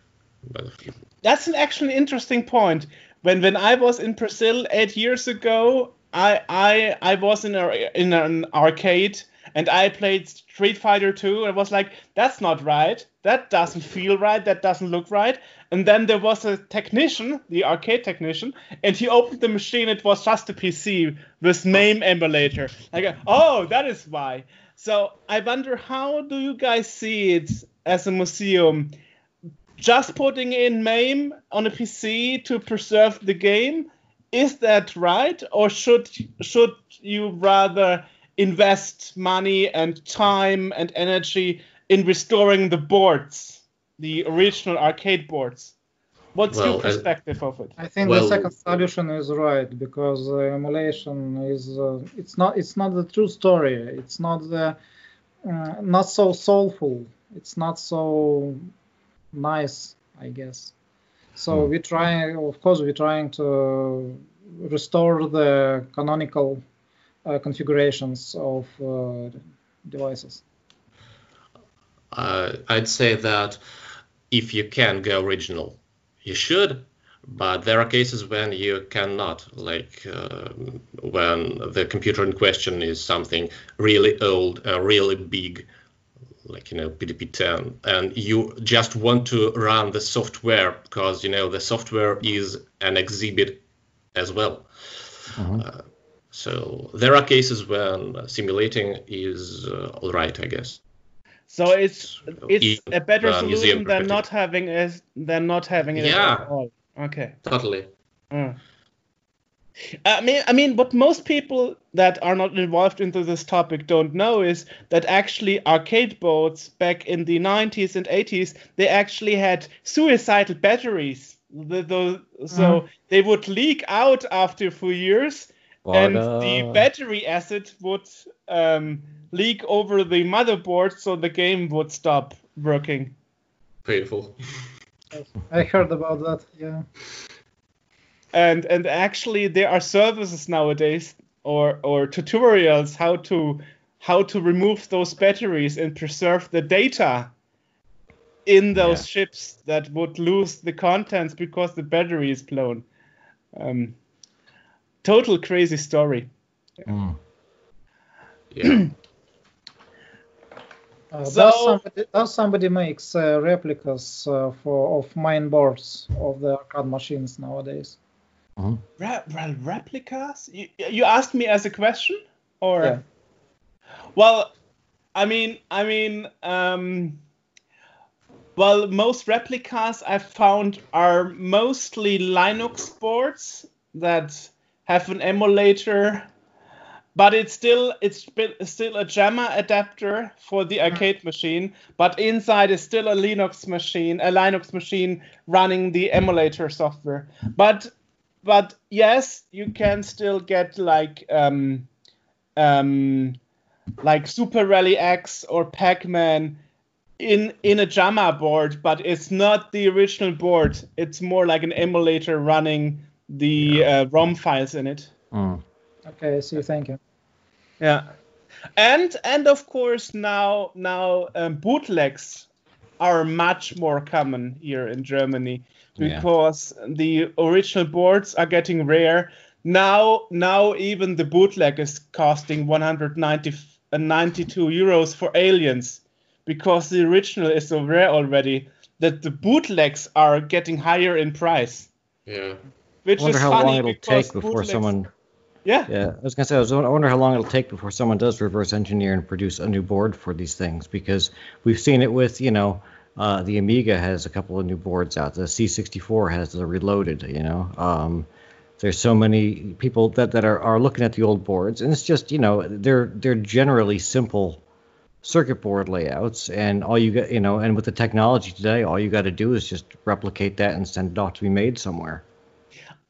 That's an actually interesting point. When when I was in Brazil eight years ago, I I I was in a in an arcade and I played Street Fighter 2 and was like, that's not right. That doesn't feel right. That doesn't look right. And then there was a technician, the arcade technician, and he opened the machine. It was just a PC with MAME emulator. I go, oh, that is why. So I wonder how do you guys see it as a museum? Just putting in MAME on a PC to preserve the game, is that right, or should should you rather invest money and time and energy in restoring the boards, the original arcade boards. What's Well, your perspective of it? I think Well- the second solution is right because uh, emulation is uh, it's not it's not the true story. It's not the uh, not so soulful. It's not so nice, I guess. So Hmm. we try, of course, we're trying to restore the canonical uh, configurations of uh, devices. Uh, I'd say that if you can go original, you should. But there are cases when you cannot, like um when the computer in question is something really old, uh, really big, like you know PDP-10, and you just want to run the software because you know the software is an exhibit as well. Uh, so there are cases when simulating is uh, all right, I guess. So it's it's a better uh, solution than not having it than not having it Yeah. at all. Okay. Totally. Mm. I mean, I mean, what most people that are not involved into this topic don't know is that actually arcade boards back in the 90s and 80s they actually had suicidal batteries. The, the, so they would leak out after a few years, and the battery acid would um, leak over the motherboard, so the game would stop working. Painful. I heard about that. Yeah. And and actually there are services nowadays or or tutorials how to how to remove those batteries and preserve the data in those Yeah. ships that would lose the contents because the battery is blown um, total crazy story mm. Yeah. Uh, So- does somebody does somebody makes uh, replicas uh, for of main boards of the arcade machines nowadays? Re- well, replicas you, you asked me as a question or Yeah. well i mean i mean um well most replicas i've found are mostly linux boards that have an emulator but it's still it's still a JAMMA adapter for the arcade machine, but inside is still a Linux machine, a Linux machine running the emulator software. But but yes, you can still get like um, um, like Super Rally X or Pac-Man in in a JAMMA board, but it's not the original board. It's more like an emulator running the uh, ROM files in it. Mm. Okay, I see. Thank you. Yeah, and and of course now now um, bootlegs are much more common here in Germany Yeah. because the original boards are getting rare. Now now even the bootleg is costing 190 uh, 92 euros for Aliens because the original is so rare already that the bootlegs are getting higher in price. Yeah. Which I wonder is how funny long it'll take before bootlegs- someone. Yeah. Yeah, I was gonna say. I, was, I wonder how long it'll take before someone does reverse engineer and produce a new board for these things because we've seen it with you know uh, the Amiga has a couple of new boards out. The C64 has the Reloaded. You know, um, there's so many people that, that are, are looking at the old boards, and it's just you know they're they're generally simple circuit board layouts, and all you got, you know, and with the technology today, all you got to do is just replicate that and send it off to be made somewhere.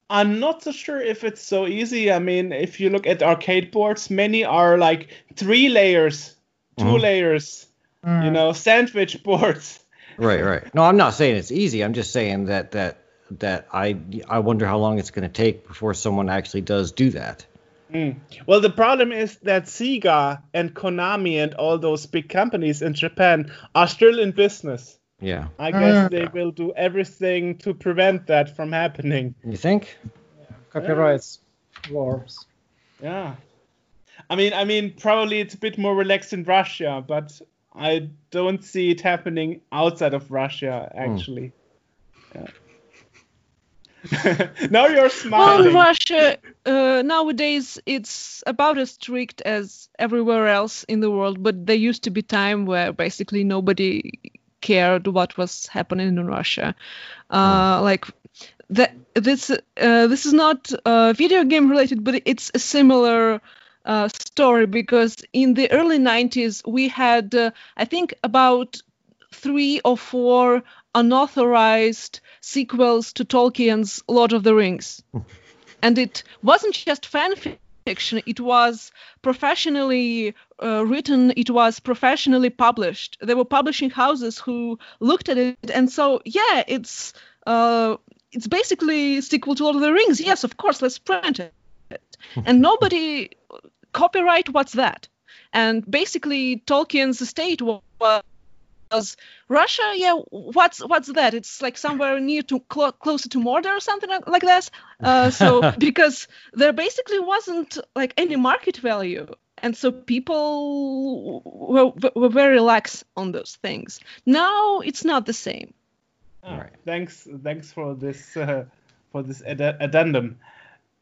I'm not so sure if it's so easy. I mean, if you look at arcade boards, many are like three layers, 2 Mhm. layers, you know, sandwich boards. Right, right. No, I'm not saying it's easy. I'm just saying that that that I I wonder how long it's going to take before someone actually does do that. Well, the problem is that Sega and Konami and all those big companies in Japan are still in business. Yeah. I guess Mm. they will do everything to prevent that from happening. You think? Copyrights wars. Yeah. I mean, I mean, probably it's a bit more relaxed in Russia, but I don't see it happening outside of Russia, actually. Yeah. now you're smiling. in Russia uh, nowadays it's about as strict as everywhere else in the world, but there used to be time where basically nobody cared what was happening in Russia. Uh, Like that, this uh, this is not uh, video game related, but it's a similar uh, story because in the early 90s we had uh, I think about three or four unauthorized sequels to Tolkien's Lord of the Rings. and it wasn't just fan fiction, it was professionally uh, written, it was professionally published. There were publishing houses who looked at it and so, yeah, it's uh, it's basically sequel to Lord of the Rings. Yes, of course, let's print it. and nobody copyright what's that? And basically Tolkien's estate wa- was Russia, yeah. What's what's that? It's like somewhere near to clo- closer to Mordor or something like- like that. Uh, so because there basically wasn't like any market value, and so people were, were very lax on those things. Now it's not the same. all right Thanks, thanks for this uh, for this add- addendum.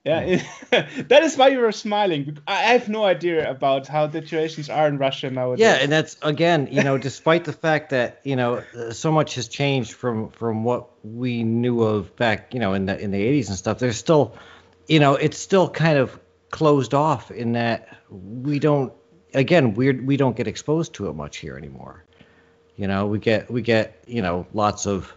Yeah, that is why you were smiling. I have no idea about how the situations are in Russia nowadays. Yeah, and that's again, you know, despite the fact that you know uh, so much has changed from from what we knew of back, you know, in the in the 80s and stuff. There's still, you know, it's still kind of closed off in that we don't. Again, we we don't get exposed to it much here anymore. You know, we get we get you know lots of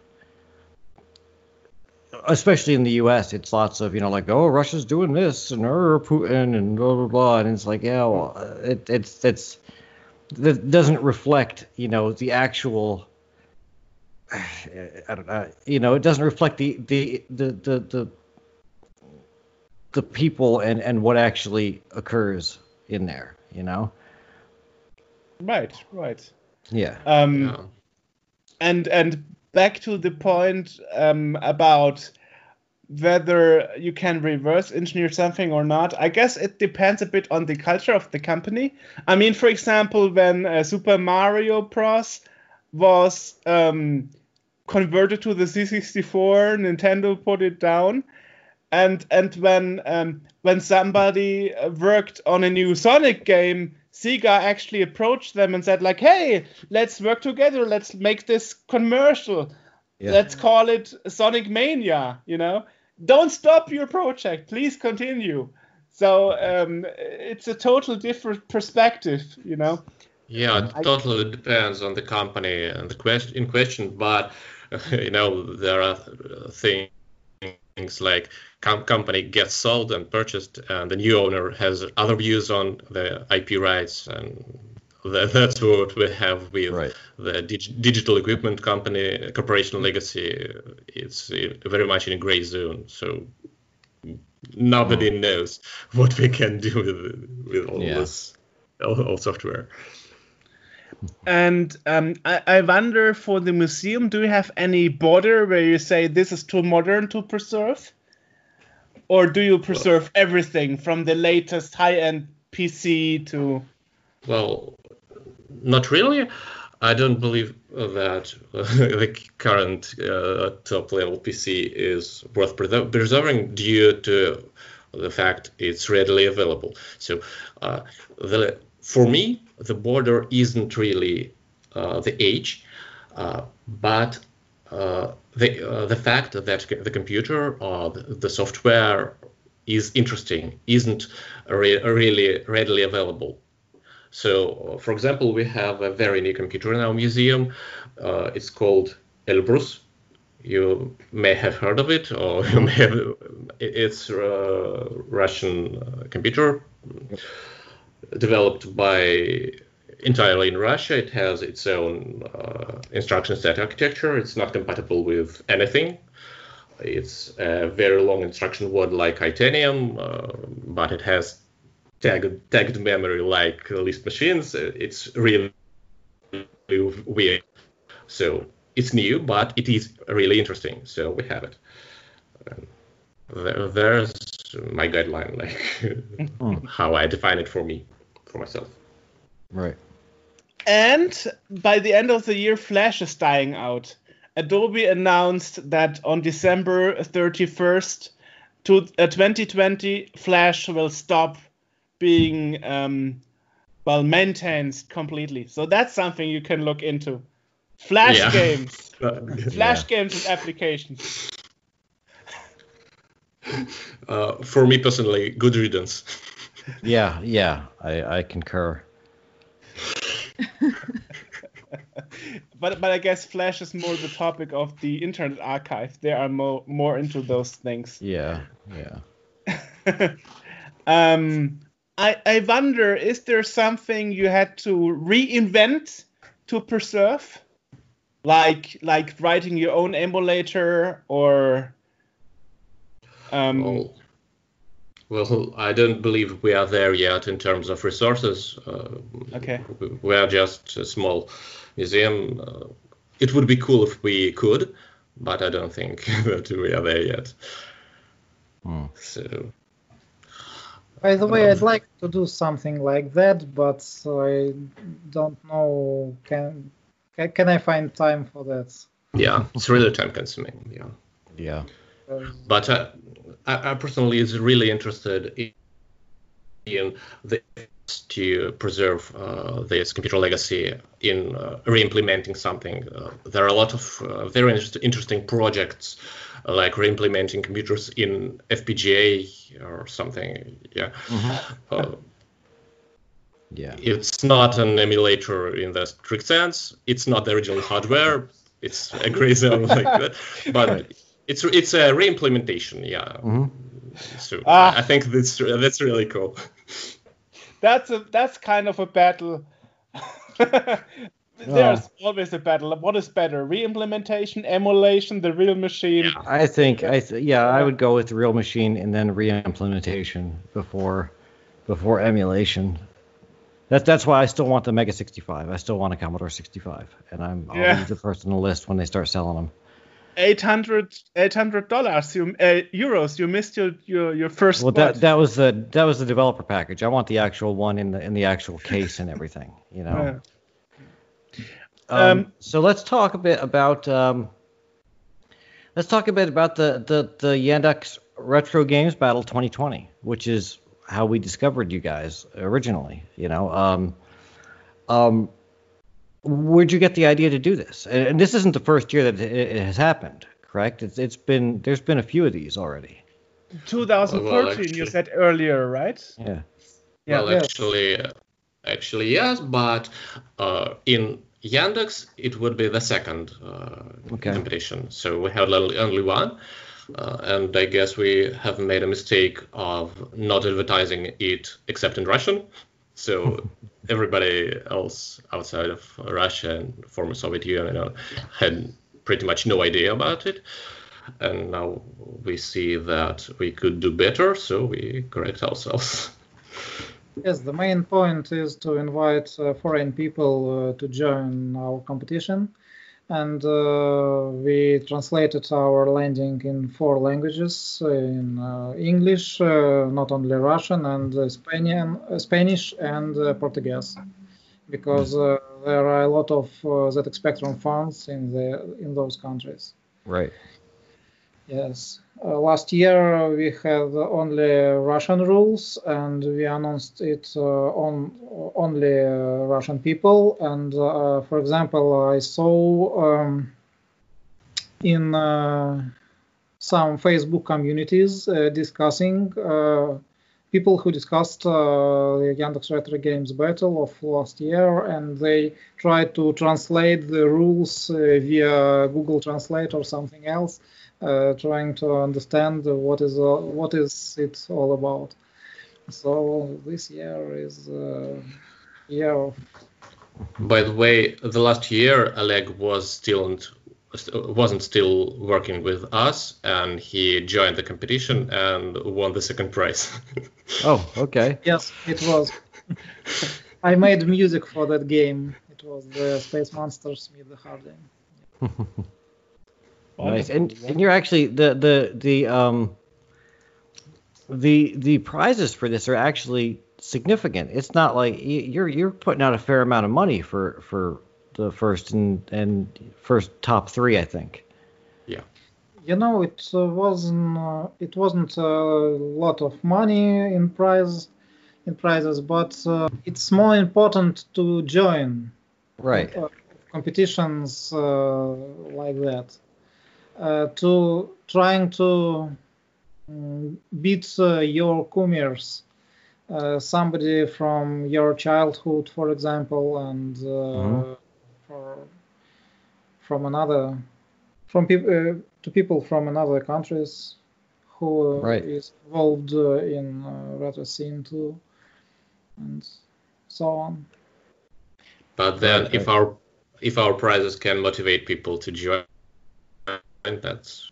especially in the U.S., it's lots of you know like oh Russia's doing this and er Putin and blah blah blah, and it's like yeah, well, uh, it, it's it's that doesn't reflect you know the actual. I don't know. You know, it doesn't reflect the the the the the, the people and and what actually occurs in there. You know. right, right. Yeah. Um, Yeah. and and back to the point um, about whether you can reverse engineer something or not i guess it depends a bit on the culture of the company i mean for example when uh, super mario bros was um, converted to the c64 nintendo put it down and and when um, when somebody worked on a new Sonic game, Sega actually approached them and said like, "Hey, let's work together. Let's make this commercial. Yeah. Let's call it Sonic Mania. You know, don't stop your project. Please continue." So um, it's a total different perspective. You know. Yeah, it I- totally depends on the company and the question in question, but you know there are uh, things like com- company gets sold and purchased, and the new owner has other views on the IP rights, and that, that's what we have with Right. the dig- digital equipment company corporation legacy. It's uh, very much in a gray zone, so nobody knows what we can do with with all Yeah. this all, all software. And um, I, I wonder for the museum, do you have any border where you say this is too modern to preserve? Or do you preserve everything from the latest high end PC to. Well, not really. I don't believe that the current uh, top level PC is worth preserving due to the fact it's readily available. So, uh, the, for me, the border isn't really uh, the age, uh, but uh, the uh, the fact that the computer or the, the software is interesting isn't re- really readily available. So, for example, we have a very new computer in our museum. Uh, it's called Elbrus. You may have heard of it, or you may have. It's a Russian uh, computer developed by entirely in Russia. It has its own uh, instruction set architecture. It's not compatible with anything. It's a very long instruction word like Itanium, uh, but it has tagged, tagged memory like Lisp machines. It's really weird. So it's new, but it is really interesting. So we have it. Um, there, there's my guideline, like how I define it for me, for myself. Right. And by the end of the year, Flash is dying out. Adobe announced that on December 31st, to, uh, 2020, Flash will stop being um, well maintained completely. So that's something you can look into. Flash Yeah. games, Flash Yeah. games and applications. Uh, for me personally, good riddance. Yeah, yeah, I, I concur. But but I guess Flash is more the topic of the Internet Archive. They are more more into those things. Yeah, yeah. um, I I wonder, is there something you had to reinvent to preserve, like like writing your own emulator or um, Well, well, I don't believe we are there yet in terms of resources. Uh, Okay. we- We are just a small museum. Uh, it would be cool if we could, but I don't think that we are there yet. Hmm. So, By the way, I'd like to do something like that, but I don't know. Can can, can I find time for that? yeah, it's really time consuming. Yeah. Yeah. But uh, I, I personally is really interested in, in the to preserve uh, this computer legacy in uh, re-implementing something. Uh, there are a lot of uh, very interest- interesting projects uh, like re-implementing computers in FPGA or something. Yeah. Uh, Yeah. it's not an emulator in the strict sense. It's not the original hardware. It's a crazy like that. But it's it's a re-implementation. Yeah. Mhm. So Ah. I think that's that's really cool. that's a that's kind of a battle. There's always a battle. What is better, re-implementation, emulation, the real machine? I think I th- yeah I would go with real machine and then re-implementation before before emulation. That's that's why I still want the Mega 65. I still want a Commodore 65, and I'm I'll Yeah. be the first on the list when they start selling them. 800 dollars, you uh, euros. You missed your your, your first. Well, spot. that that was the that was the developer package. I want the actual one in the in the actual case and everything. You know. Yeah. Um, Um, so let's talk a bit about um, let's talk a bit about the the the Yandex Retro Games Battle 2020, which is how we discovered you guys originally. You know, um, um, where'd you get the idea to do this? And, and this isn't the first year that it, it has happened, correct? It's it's been there's been a few of these already. 2013, Well, you said earlier, right? Yeah. Yeah. well, actually, uh, actually yes, but uh, in Yandex it would be the second uh, Okay. competition. So we had only only one. Uh, and I guess we have made a mistake of not advertising it except in Russian. So everybody else outside of Russia and former Soviet Union you know, had pretty much no idea about it. And now we see that we could do better, so we correct ourselves. Yes, the main point is to invite uh, foreign people uh, to join our competition. And uh, we translated our landing in four languages in uh, English, uh, not only Russian, and Spanish, uh, Spanish and uh, Portuguese, because uh, there are a lot of uh, ZX Spectrum fans in, the, in those countries. Right. Yes. Uh, last year we had only Russian rules, and we announced it uh, on only uh, Russian people. And uh, for example, I saw um, in uh, some Facebook communities uh, discussing uh, people who discussed uh, the Yandex Retro Games battle of last year, and they tried to translate the rules uh, via Google Translate or something else, uh, trying to understand what is uh, what is it all about. So this year is uh, year of By the way, the last year Oleg was still wasn't still working with us, and he joined the competition and won the second prize. Oh, okay. yes, it was. I made music for that game. It was the Space Monsters Meet the Harding. Nice. And and you're actually the the the um the the prizes for this are actually significant. It's not like you're you're putting out a fair amount of money for for the first and and first top three, I think. Yeah. You know, it uh, wasn't uh, it wasn't a lot of money in prize in prizes, but uh, it's more important to join Right. uh, competitions uh, like that. Uh, to trying to mm, beat uh, your kumirs, uh, somebody from your childhood, for example, and uh, Mhm. for, from another, from people uh, to people from another countries who uh, Right. is involved uh, in uh, retro scene too, and so on. but then, Right, if our if our prizes can motivate people to join, that's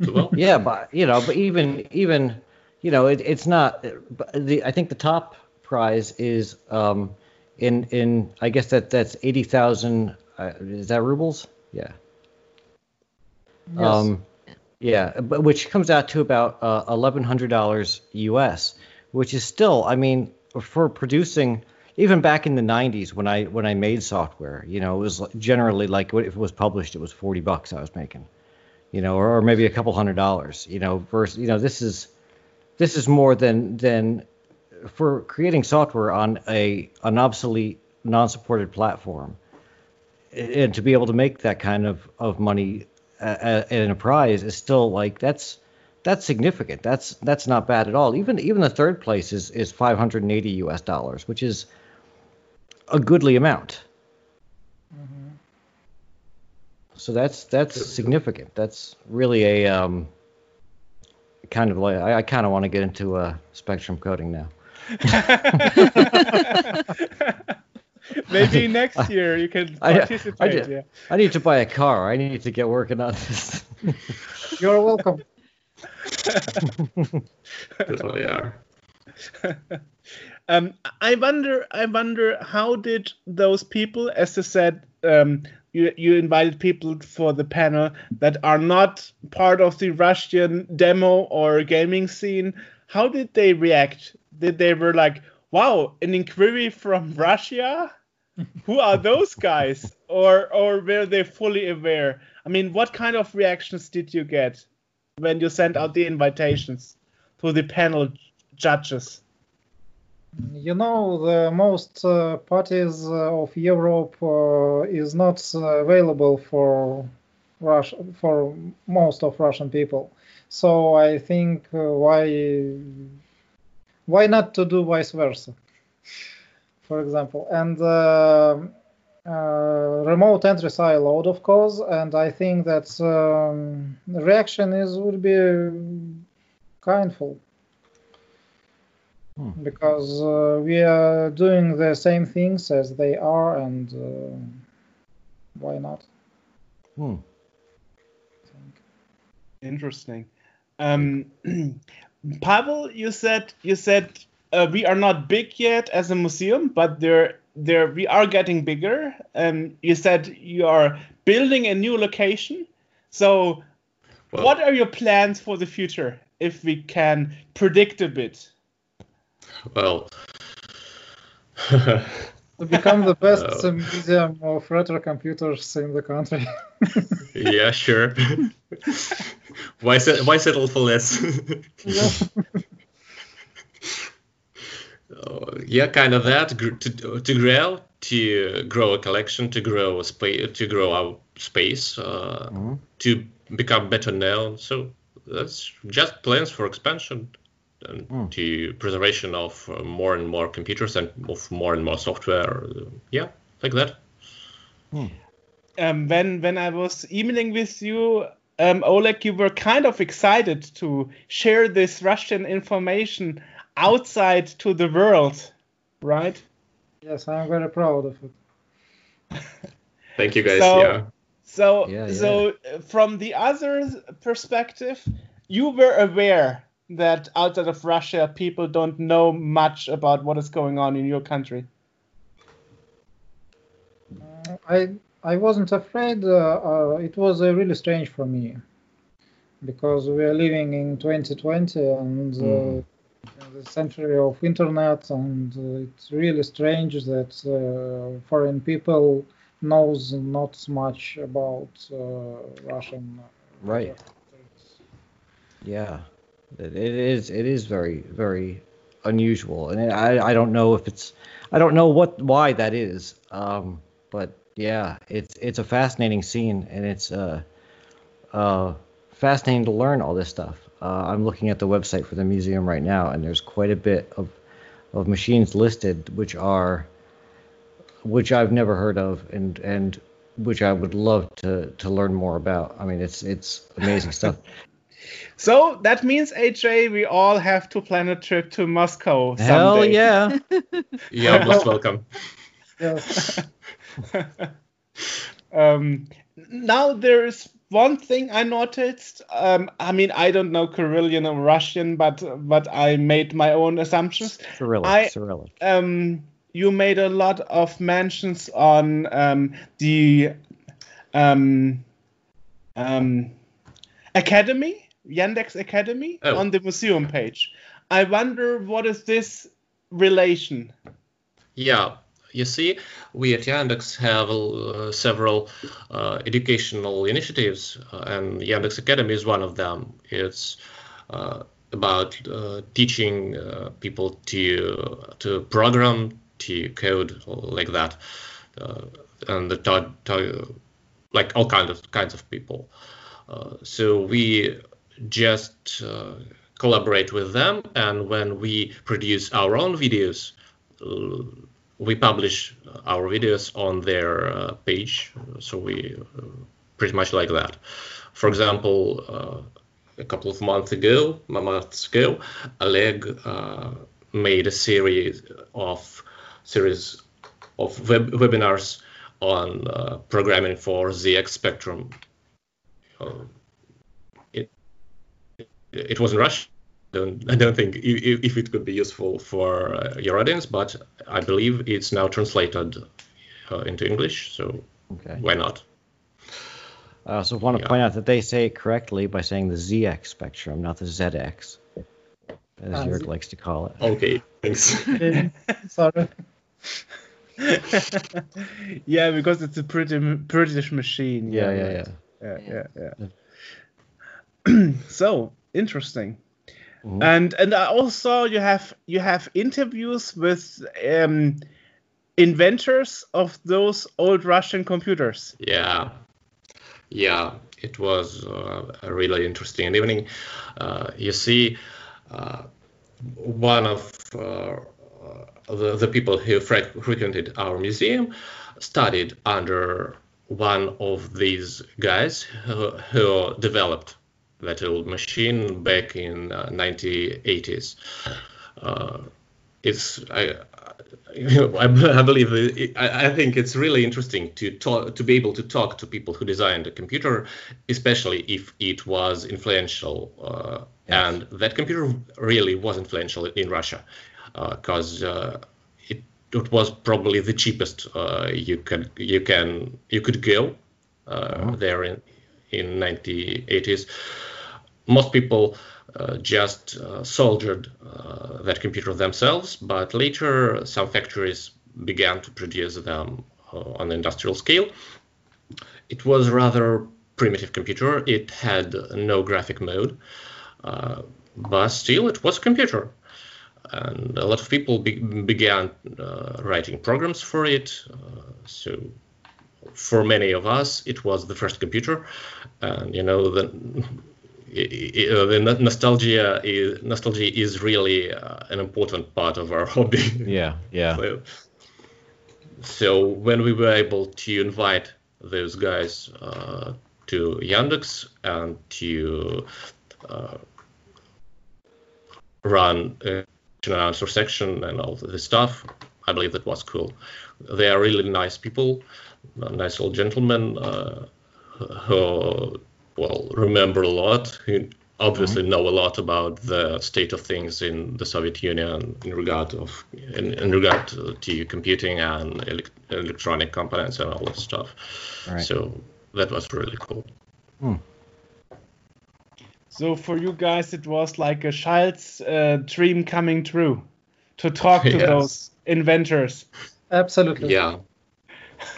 well. Yeah, but you know, but even even you know, it, it's not. but The I think the top prize is um in in I guess that that's eighty thousand. Uh, is that rubles? Yeah. Yes. Um, yeah, but which comes out to about uh, eleven hundred dollars U.S., which is still, I mean, for producing. Even back in the '90s, when I when I made software, you know, it was generally like if it was published, it was forty bucks I was making, you know, or, or maybe a couple hundred dollars, you know. Versus, you know, this is this is more than than for creating software on a an obsolete, non-supported platform, and to be able to make that kind of of money uh, in a prize is still like that's that's significant. That's that's not bad at all. Even even the third place is is 580 U.S. dollars, which is a goodly amount. So that's that's significant. That's really a um, kind of like I, I kind of want to get into uh, spectrum coding now. Maybe next year you can I- I participate. did- yeah. I need to buy a car. I need to get working on this. You're welcome. Totally are. Um, I wonder. I wonder how did those people, as you said, um, you you invited people for the panel that are not part of the Russian demo or gaming scene. How did they react? Did they were like, "Wow, an inquiry from Russia? Who are those guys?" Or or were they fully aware? I mean, what kind of reactions did you get when you sent out the invitations to the panel judges? You know, the most uh, parties uh, of Europe uh, is not uh, available for Russia for most of Russian people. So I think uh, why why not to do vice versa, for example. And remote entries are allowed, of course, and I think that um, reaction is would be kindful because uh, we are doing the same things as they are, and uh, why not? Hmm. Interesting. Um, Pavel, you said you said uh, we are not big yet as a museum, but there there we are getting bigger. Um, you said you are building a new location. So, Well- what are your plans for the future, if we can predict a bit? Well, To become the best Oh. museum of retro computers in the country. yeah, sure. why set, why settle for less? Oh, yeah, kind of that. To, to grow, to grow a collection, to grow a space, to grow our space, uh, Mhm. to become better known. So that's just plans for expansion. And Mm. to preservation of uh, more and more computers and of more and more software. uh, yeah, like that. um, when when I was emailing with you, um, Oleg, you were kind of excited to share this Russian information outside to the world, right? Yes, I'm very proud of it. Thank you guys. So- yeah. So Yeah, so uh, from the other perspective, you were aware that outside of Russia, people don't know much about what is going on in your country. I I wasn't afraid. Uh, uh, it was uh, really strange for me because we are living in 2020 and uh, Mhm. the century of internet, and uh, it's really strange that uh, foreign people knows not much about uh, Russian. uh, Right. Yeah, it, is. It is very, very unusual, and I, I don't know if it's, I don't know what, why that is. Um, but yeah, it's, it's a fascinating scene, and it's, uh, uh, fascinating to learn all this stuff. Uh, I'm looking at the website for the museum right now, and there's quite a bit of, of machines listed, which are, which I've never heard of, and and which I would love to to learn more about. I mean, it's it's amazing stuff. So that means, AJ, we all have to plan a trip to Moscow. Someday. Hell someday. yeah! Yeah, most welcome. Um, now there's one thing I noticed. Um, I mean, I don't know Kyrillian or Russian, but but I made my own assumptions. Cyrillic, I- Cyrillic. Um, you made a lot of mentions on um, the um, um, academy, Yandex Academy, Oh. on the museum page. I wonder what is this relation? Yeah, you see, we at Yandex have uh, several uh, educational initiatives, uh, and Yandex Academy is one of them. It's uh, about uh, teaching uh, people to to program, to code, like that, uh, and the like all kinds of kinds of people. Uh, so we just uh, collaborate with them, and when we produce our own videos, we publish our videos on their uh, page. So we uh, pretty much like that. For example, uh, a couple of months ago, months ago, Oleg uh, made a series of series of web, webinars on programming for ZX Spectrum. Uh, it, it was in Russian. I don't, I don't think i- i- if it could be useful for uh, your audience, but I believe it's now translated uh, into English, so Okay. why not? I also want to Yeah. point out that they say it correctly by saying the ZX spectrum, not the ZX, as Ah, Jörg Z- likes to call it. Okay, thanks. Sorry. yeah, because it's a pretty British machine. Yeah, yeah, right. yeah. yeah, yeah, yeah. so interesting. Mhm. And and I also you have you have interviews with um, inventors of those old Russian computers. Yeah, yeah, it was uh, a really interesting evening. Uh, you see, uh, one of uh, the, the people who fre- frequented our museum studied under one of these guys who, who developed that old machine back in uh, 1980s. Uh, it's I, I, I believe it, I, I think it's really interesting to talk to be able to talk to people who designed a computer, especially if it was influential. Uh, Yes. And that computer really was influential in Russia, because uh, it it was probably the cheapest uh, you could you can you could go uh, there in in 1980s. Most people uh, just uh, soldiered uh, that computer themselves, but later some factories began to produce them uh, on the industrial scale. It was rather primitive computer. It had no graphic mode, uh, but still it was a computer. And a lot of people be- began uh, writing programs for it. So for many of us, it was the first computer. And you know, the, uh, the nostalgia is nostalgia is really uh, an important part of our hobby. Yeah, yeah. so, so, when we were able to invite those guys uh, to Yandex and to uh, run an answer section and all this stuff, I believe that was cool. They are really nice people, nice old gentlemen uh, who well remember a lot You obviously mm-hmm. know a lot about the state of things in the Soviet Union in regard of in, in regard to, to, computing and ele- electronic components and all that stuff. Right. So that was really cool. Hmm. So for you guys, it was like a child's uh, dream coming true to talk to yes. those inventors. Absolutely. Yeah.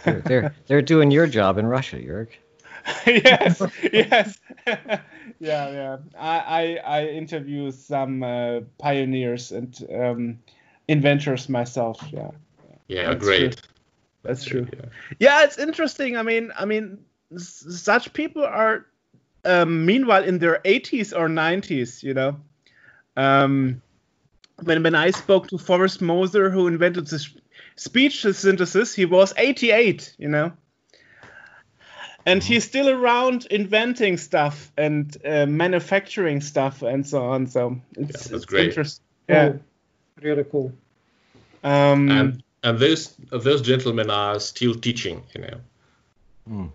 they're, they're, they're doing your job in Russia, Jörg. yes, yes. yeah, yeah. I, I, I interview some uh, pioneers and um, inventors myself. Yeah. Yeah, That's great. True. That's true. Yeah. yeah, it's interesting. I mean, I mean, such people are um, meanwhile in their 80s or 90s. You know, um, when when I spoke to Forrest Mozer, who invented the speech synthesis, he was 88. You know and he's still around inventing stuff and uh, manufacturing stuff and so on. So it's, yeah, it's great. Interesting. Yeah, really cool. Um, and and those those gentlemen are still teaching, you know. Hmm.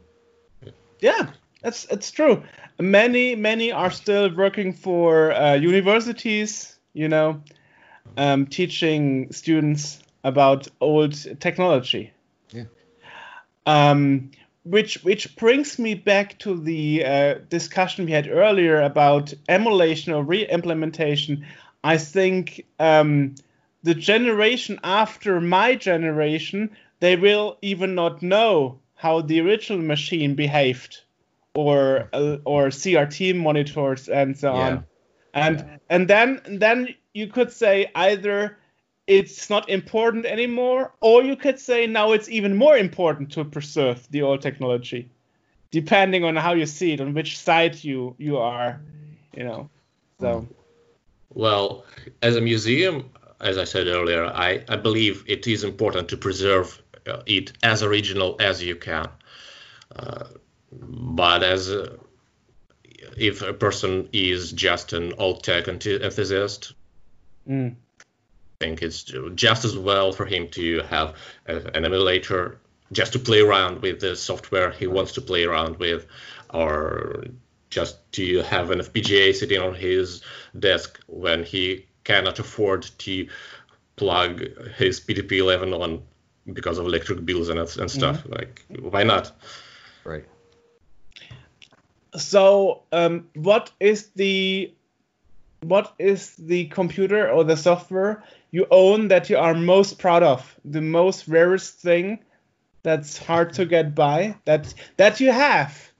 Yeah, that's it's true. Many many are still working for uh, universities, you know, um, teaching students about old technology. Yeah. Um, which which brings me back to the uh, discussion we had earlier about emulation or re-implementation. I think um, the generation after my generation, they will even not know how the original machine behaved, or uh, or CRT monitors and so yeah. on, and yeah. and then then you could say either it's not important anymore, or you could say now it's even more important to preserve the old technology, depending on how you see it, on which side you you are, you know. So. Well, as a museum, as I said earlier, I, I believe it is important to preserve uh, it as original as you can. Uh, but as a, if a person is just an old tech enthusiast, mm think it's just as well for him to have a, an emulator just to play around with the software he wants to play around with, or just to have an FPGA sitting on his desk when he cannot afford to plug his PDP-11 on because of electric bills and, and stuff. Mm-hmm. Like, why not? Right. So, um, what is the what is the computer or the software you own that you are most proud of? The most rarest thing that's hard to get by that that you have.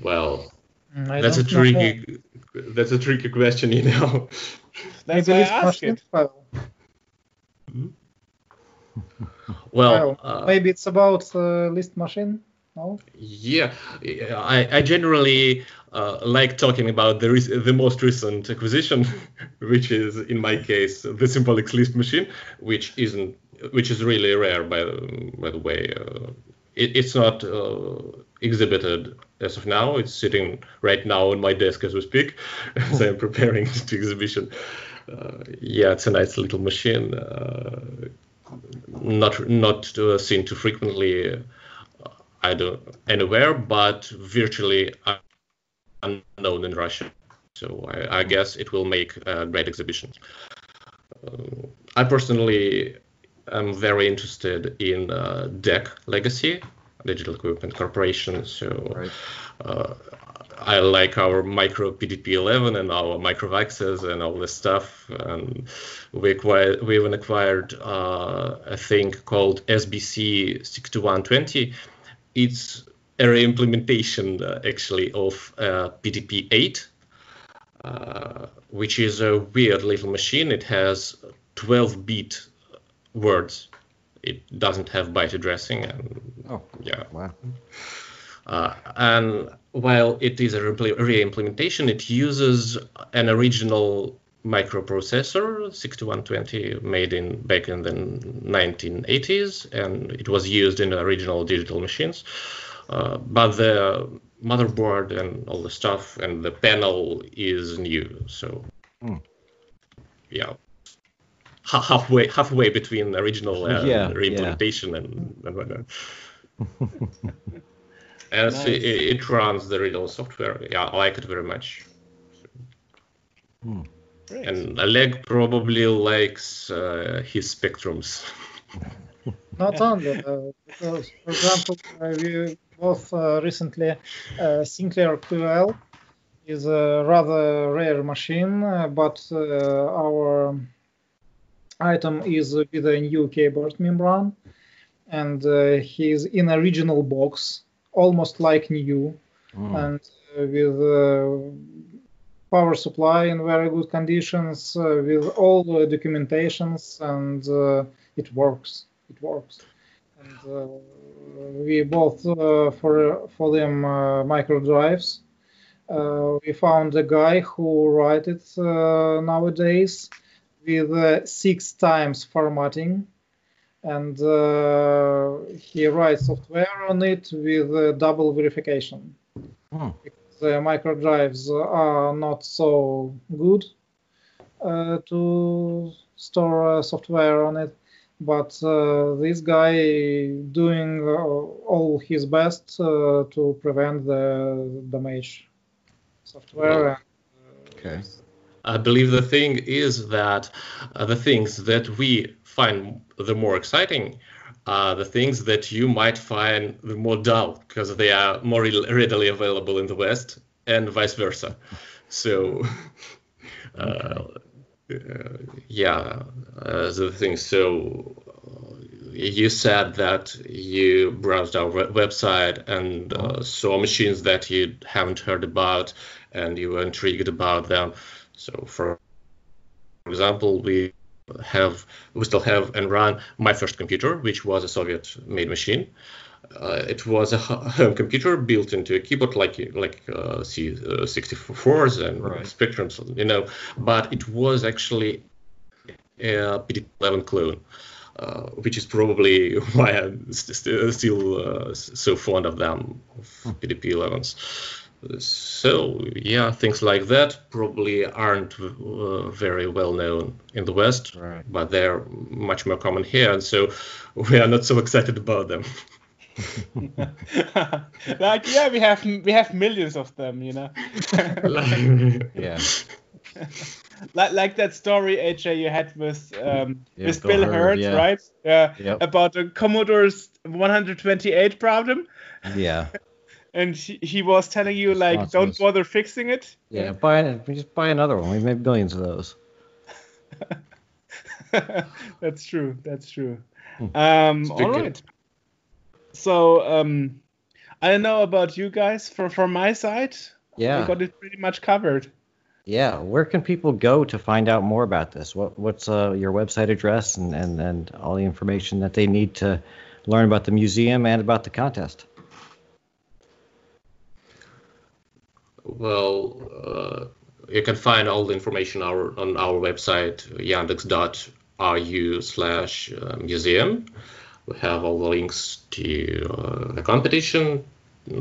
Well, mm, that's a tricky know. that's a tricky question, you know. that's why I ask it. Hmm? Well, uh, maybe it's about uh, Lisp machine. No? Yeah, I, I generally uh, like talking about the the most recent acquisition, which is in my case the Symbolics Lisp machine, which isn't which is really rare by by the way. Uh, it, it's not uh, exhibited as of now. It's sitting right now on my desk as we speak, as I'm preparing the exhibition. Uh, yeah, it's a nice little machine. Uh, not not seen too frequently either anywhere, but virtually unknown in Russia. So I, I guess it will make a great exhibition. Uh, I personally am very interested in uh, DEC legacy, Digital Equipment Corporation. So right. uh, I like our micro PDP-11 and our Micro microVaxes and all this stuff. And we acquired, we even acquired uh, a thing called SBC 6120. It's a re-implementation uh, actually of uh, PDP-8, uh, which is a weird little machine. It has 12-bit words. It doesn't have byte addressing, and oh, yeah, wow. Uh, and while it is a re-implementation, it uses an original microprocessor 6120 made in back in the 1980s and it was used in original digital machines. Uh, but the motherboard and all the stuff and the panel is new so Hmm. yeah. Ha- halfway halfway between original and Yeah, re-implementation and, and whatnot. And Nice. it, it runs the original software yeah i like it very much Great. and Oleg probably likes uh, his spectrums. Not only, uh, because, for example, uh, we both uh, recently uh, Sinclair QL is a rather rare machine, uh, but uh, our item is with a new keyboard membrane, and uh, he's in a regional box, almost like new, Mm. and uh, with uh, power supply in very good conditions, uh, with all the documentations, and uh, it works. It works. And uh, we both uh, for for them uh, micro drives. Uh, we found a guy who write it uh, nowadays with uh, six times formatting, and uh, he writes software on it with uh, double verification. Hmm. The micro drives are not so good uh, to store uh, software on it, but uh, this guy doing uh, all his best uh, to prevent the damage software. Okay. I believe the thing is that uh, the things that we find the more exciting are the things that you might find more dull because they are more readily available in the West and vice versa. So, uh, uh, yeah, uh, the thing. So, uh, you said that you browsed our we- website and uh, saw machines that you haven't heard about and you were intrigued about them. So, for example, we have we still have and run my first computer, which was a Soviet-made machine. Uh, it was a home computer built into a keyboard like like uh, C64s and Right. Spectrums, you know, but it was actually a PDP-11 clone. Uh, which is probably why I'm st- st- still uh, so fond of them, of PDP-11s. So yeah, things like that probably aren't uh, very well known in the West, Right. but they're much more common here, and so we are not so excited about them. like yeah, we have we have millions of them, you know. Yeah. like like that story AJ you had with um Yeah, with Bil Bil Herd, Herd, yeah. right? Yeah. Yep. About the Commodore's 128 problem, Yeah. And he, he was telling you like, Response don't bother fixing it. Yeah. Buy it. Just buy another one. We made billions of those. that's true. That's true. Hmm. Um, all Speaking- right. So um, I don't know about you guys. For from my side, we Yeah. got it pretty much covered. Yeah. Where can people go to find out more about this? What What's uh, your website address and, and, and all the information that they need to learn about the museum and about the contest? Well, uh, you can find all the information our, on our website, yandex.ru slash uh, museum. We have all the links to uh, the competition,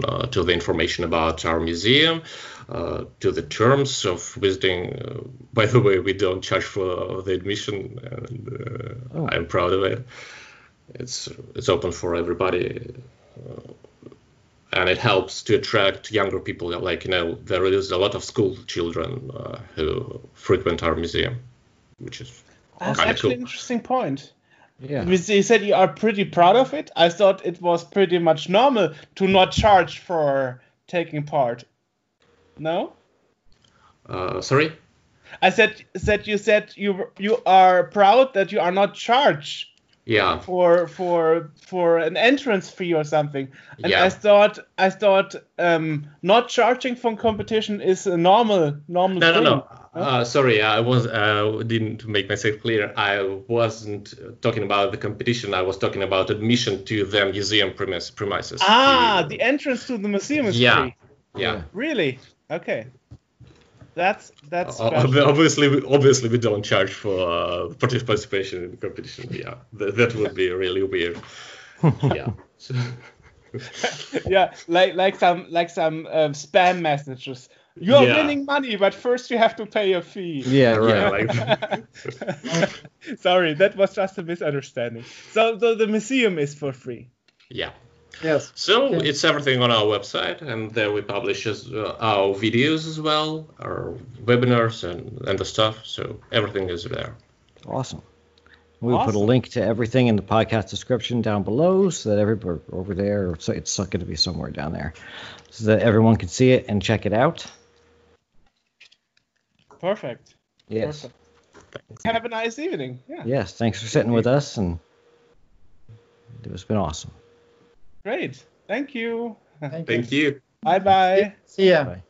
uh, to the information about our museum, uh, to the terms of visiting. Uh, by the way, we don't charge for the admission, and uh, Oh. I'm proud of it. It's it's open for everybody and it helps to attract younger people. Like you know, there is a lot of school children uh, who frequent our museum, which is That's actually cool. an interesting point. Yeah. You you said you are pretty proud of it. I thought it was pretty much normal to not charge for taking part. No, Uh, sorry. I said said you said you you are proud that you are not charged Yeah. for for for an entrance fee or something. And Yeah. I thought I thought um, not charging from competition is a normal normal No, no, thing. no. Uh, sorry, I was uh, didn't make myself clear. I wasn't talking about the competition. I was talking about admission to the museum premise, premises. Ah, The- the entrance to the museum is Yeah. free. yeah. Really? Okay. That's that's O- Obviously, we, obviously, we don't charge for uh, participation in the competition. Yeah, that, that would be really weird. yeah. Yeah, like like some like some um, spam messages. You are Yeah. winning money, but first you have to pay a fee. Yeah, right. yeah, like Sorry, that was just a misunderstanding. So, so the museum is for free. yeah. Yes. So Okay. it's everything on our website, and there we publish as, uh, our videos as well, our webinars and and the stuff. So everything is there. Awesome. We'll put a link to everything in the podcast description down below so that everybody over there, so it's going to be somewhere down there, so that everyone can see it and check it out. Perfect. Yes. Perfect. Have a nice evening. Yeah. Yes. Thanks for sitting with us, and it's been awesome. Great. Thank you. Thank you. Thank you. Bye bye. See ya. Bye.